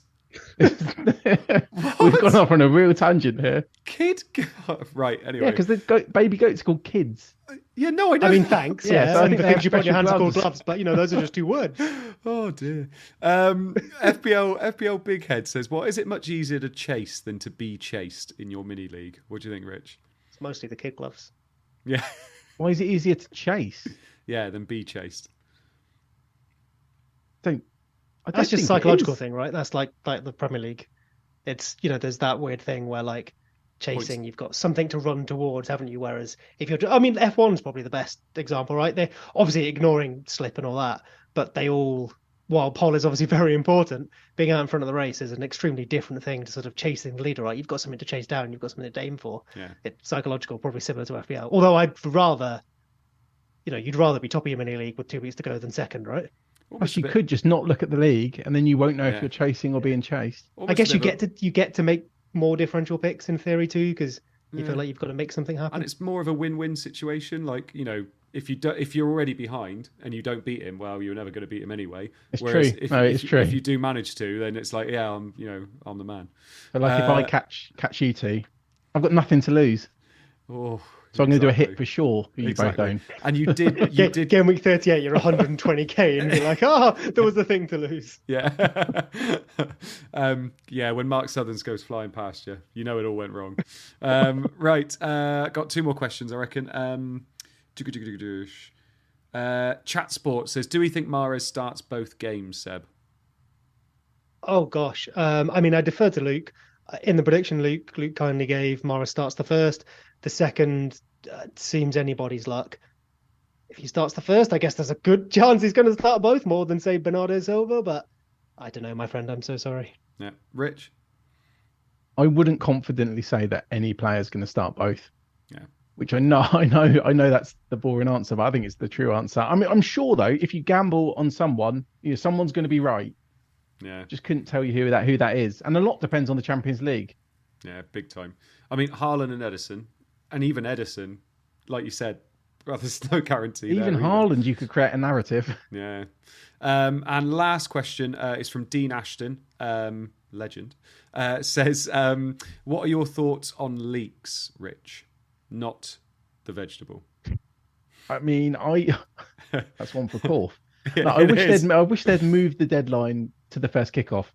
We've gone off on a real tangent here. Kid? right. Anyway. Yeah, because the goat, baby goats are called kids. yeah. No, I I don't. mean, thanks. Yeah, Yeah, so I I think think they things you have put your hands are called gloves. gloves, but you know those are just two words. Oh dear. Um, FPL FPL Big Head says, "What is it much easier to chase than to be chased in your mini league?" What do you think, Rich? It's mostly the kid gloves. Yeah, Why is it easier to chase? yeah, than be chased. Don't. I don't That's just a psychological thing, right? That's like like the Premier League. It's you know there's that weird thing where like chasing, you've got something to run towards, haven't you? Whereas if you're, I mean, F1's probably the best example, right? They're obviously ignoring slip and all that, but they all, while pole is obviously very important, being out in front of the race is an extremely different thing to sort of chasing the leader, right? You've got something to chase down, you've got something to aim for. Yeah. It's psychological, probably similar to FPL. Although I'd rather, you know, you'd rather be top of your mini league with two weeks to go than second, right? Almost Plus, you bit- could just not look at the league, and then you won't know Yeah. if you're chasing or being chased. almost I a guess you bit get to you get to make more differential picks in theory too, because you Yeah. feel like you've got to make something happen. and it's more of a win-win situation. Like you know, if you do, if you're already behind and you don't beat him, well, you're never going to beat him anyway. It's Whereas true. If, No, it's you- true. If you do manage to, then it's like, yeah, I'm you know, I'm the man. But like if I Uh, catch catch you two, I've got nothing to lose, Oh, so I'm going to do a hit for sure. You Exactly. both don't. And you did, you did Game week 38, you're 120k, and you're like, oh, there was a thing to lose. Yeah. um, yeah, when Mark Sutherns goes flying past you, you know it all went wrong. Um, right. Uh, got two more questions, I reckon. Um, uh, Chat Sport says Do we think Mahrez starts both games, Seb? Oh gosh, um, I mean, I defer to Luke in the prediction. Luke, Luke kindly gave Mahrez starts the first. The second uh, seems anybody's luck. If he starts the first, I guess there's a good chance he's going to start both more than say Bernardo Silva. But I don't know, my friend. I'm so sorry. Yeah. Rich? I wouldn't confidently say that any player is going to start both. Yeah. Which I know, I know, I know that's the boring answer, but I think it's the true answer. I mean, I'm sure though, if you gamble on someone, you know, someone's going to be right. Yeah. Just couldn't tell you who that who that is, and a lot depends on the Champions League. Yeah, big time. I mean, Haaland and Ederson, and even Ederson, like you said, well, there's no guarantee. Even. Haaland, you could create a narrative. Yeah. Um, and last question uh, is from Dean Ashton, um, legend. Uh, says, um, "What are your thoughts on leaks, Rich? Not the vegetable." I mean, I that's one for Corf. Yeah, No, I wish is. they'd I wish they'd moved the deadline to the first kickoff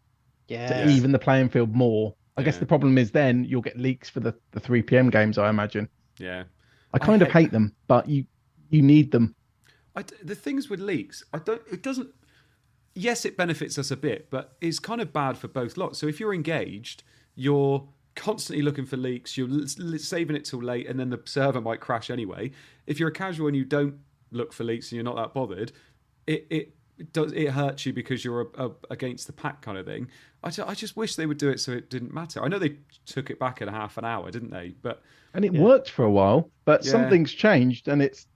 Yeah. to even the playing field more. I guess the problem is then you'll get leaks for the, the three PM games. I imagine. Yeah. I kind of hate- hate them, but you you need them. I d the things with leaks, I don't. It doesn't. Yes, it benefits us a bit, but it's kind of bad for both lots. So if you're engaged, you're constantly looking for leaks. You're l- l- saving it till late, and then the server might crash anyway. If you're a casual and you don't look for leaks and you're not that bothered, it it it does it hurts you because you're a, a, against the pack kind of thing. I ju- I just wish they would do it so it didn't matter. I know they took it back in a half an hour, didn't they? But And it worked for a while, but Yeah. something's changed, and it's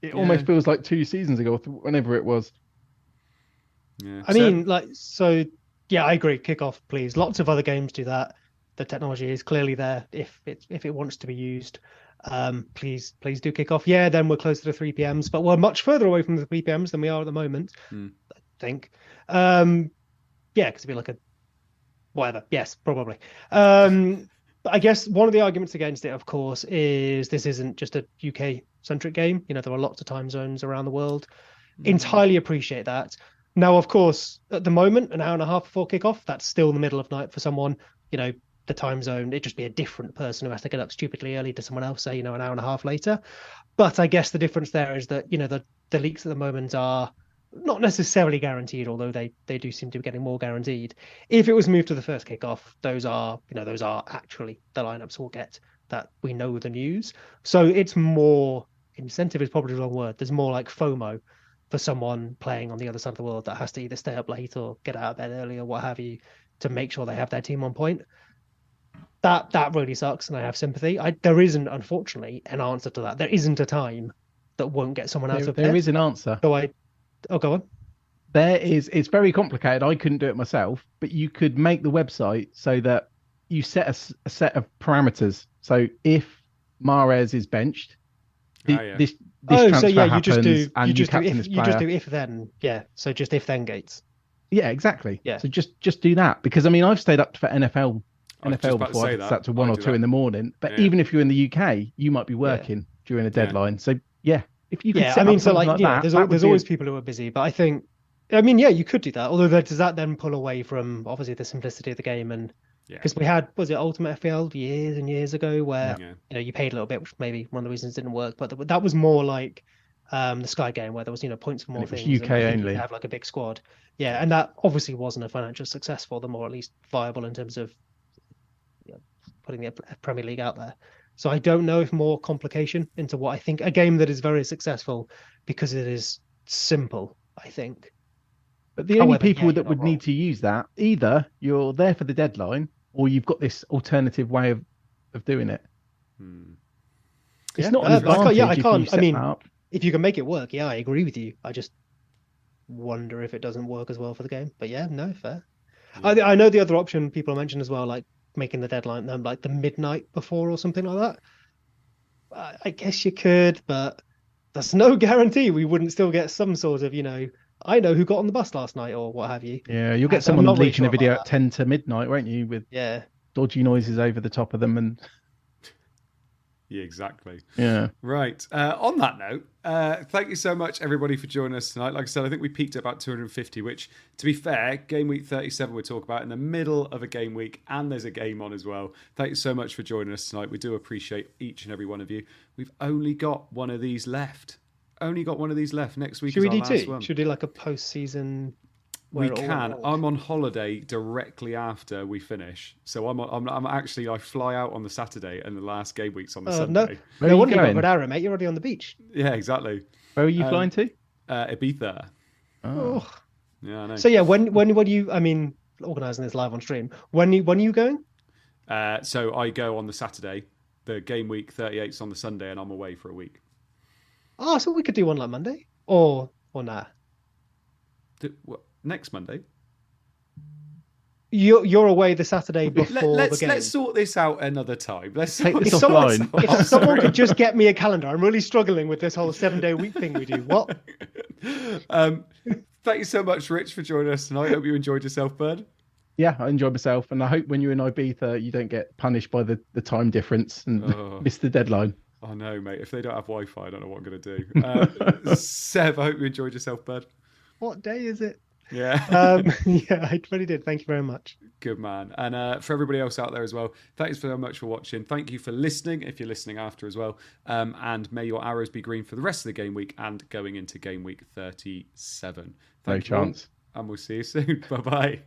it almost feels like two seasons ago, whenever it was. yeah, I So- mean, like, so yeah, I agree. Kick off, please. Lots of other games do that. The technology is clearly there if it if it wants to be used. Um, please, please do kick off. Yeah, then we're closer to three PMs, but we're much further away from the three PMs than we are at the moment. Hmm. I think. Um, yeah, because it'd be like a whatever. Yes, probably. Um, but I guess one of the arguments against it, of course, is this isn't just a UK centric game. You know, there are lots of time zones around the world. Entirely appreciate that. Now, of course, at the moment, an hour and a half before kickoff, that's still the middle of night for someone. You know, the time zone, it'd just be a different person who has to get up stupidly early to someone else, say, you know, an hour and a half later. But I guess the difference there is that, you know, the, the leaks at the moment are not necessarily guaranteed, although they, they do seem to be getting more guaranteed. If it was moved to the first kickoff, those are, you know, those are actually the lineups we'll get that we know the news. So it's more incentive is probably the wrong word. There's more like FOMO for someone playing on the other side of the world that has to either stay up late or get out of bed early or what have you to make sure they have their team on point. That that really sucks, and I have sympathy. I there isn't, unfortunately, an answer to that. There isn't a time that won't get someone out There, of there bed. is an answer. So I, oh, go on. There is. It's very complicated. I couldn't do it myself, but you could make the website so that you set a set of parameters. So if Mahrez is benched, the, Ah, yeah. this this oh, transfer so yeah, you happens just do and you just do captain if this you just do if then yeah. So just if then gates. Yeah, exactly. Yeah. So just just do that because I mean I've stayed up for NFL I was just NFL about before I that. sat to one I or two that. in the morning. But Yeah. even if you're in the UK, you might be working during a deadline. So yeah, if you could Yeah, set I mean, up so something like, like yeah, that, there's that there's be a- always people who are busy, but I think, I mean, yeah, you could do that. Although that, does that then pull away from obviously the simplicity of the game and Yeah. because we had was it Ultimate FPL years and years ago where Yeah. you know you paid a little bit, which maybe one of the reasons it didn't work, but th- that was more like um the Sky game where there was you know points for more things. UK I only. Have like a big squad, yeah, and that obviously wasn't a financial success for them, or at least viable in terms of you know, putting the Premier League out there. So I don't know if more complication into what I think a game that is very successful because it is simple. I think. But the only However, yeah, people you're that would wrong. need to use that either you're there for the deadline or you've got this alternative way of, of doing it. Hmm. It's Yeah, not an uh, but I can't- yeah, I can't- I mean. If you can make it work, yeah, I agree with you. I just wonder if it doesn't work as well for the game. But yeah, no, fair. I, I know the other option people mentioned as well, like making the deadline um, like the midnight before or something like that. I, guess you could, but there's no guarantee we wouldn't still get some sort of, you know, I know who got on the bus last night or what have you. Yeah, you'll get someone not really leaking sure a video at 10 to midnight, won't you? With Yeah. dodgy noises over the top of them. And Yeah, exactly. yeah, Right. Uh, on that note, uh, thank you so much, everybody, for joining us tonight. Like I said, I think we peaked at about 250, which, to be fair, game week 37 we talk about in the middle of a game week, and there's a game on as well. Thank you so much for joining us tonight. We do appreciate each and every one of you. We've only got one of these left. Only got one of these left. Next week Should we do last two? one. Should we do like a post season? We can. I'm on holiday directly after we finish, so I'm, I'm I'm actually I fly out on the Saturday, and the last game week's on the Oh, no, Sunday. Where no are you wonder you got going? good arrow, mate. You're already on the beach. Yeah, exactly. where are you Um, flying to? Uh, Ibiza. Oh. Oh. Yeah, I know. So yeah, when when when you I mean organizing this live on stream. When you when are you going? Uh, so I go on the Saturday. The game week 38's on the Sunday, and I'm away for a week. Oh, so we could do one like Monday or or nah. Th- what, next Monday. You're you're away the Saturday before Let, us the game. let's sort this out another time. Let's Take sort this if someone, offline. if someone could just get me a calendar, I'm really struggling with this whole seven day week thing we do. What? um, thank you so much, Rich, for joining us tonight. Hope you enjoyed yourself, Bird. Yeah, I enjoyed myself. And I hope when you're in Ibiza, you don't get punished by the, the time difference and Oh. miss the deadline. I know, mate. If they don't have Wi-Fi, I don't know what I'm going to do. Uh, Seb, I hope you enjoyed yourself, Bird. What day is it? Yeah. Um, yeah, I really did. Thank you very much. Good man. And uh, for everybody else out there as well, thanks very much for watching. Thank you for listening, if you're listening after as well. Um, and may your arrows be green for the rest of the game week and going into game week 37. No Thank you all, chance. and we'll see you soon. Bye bye.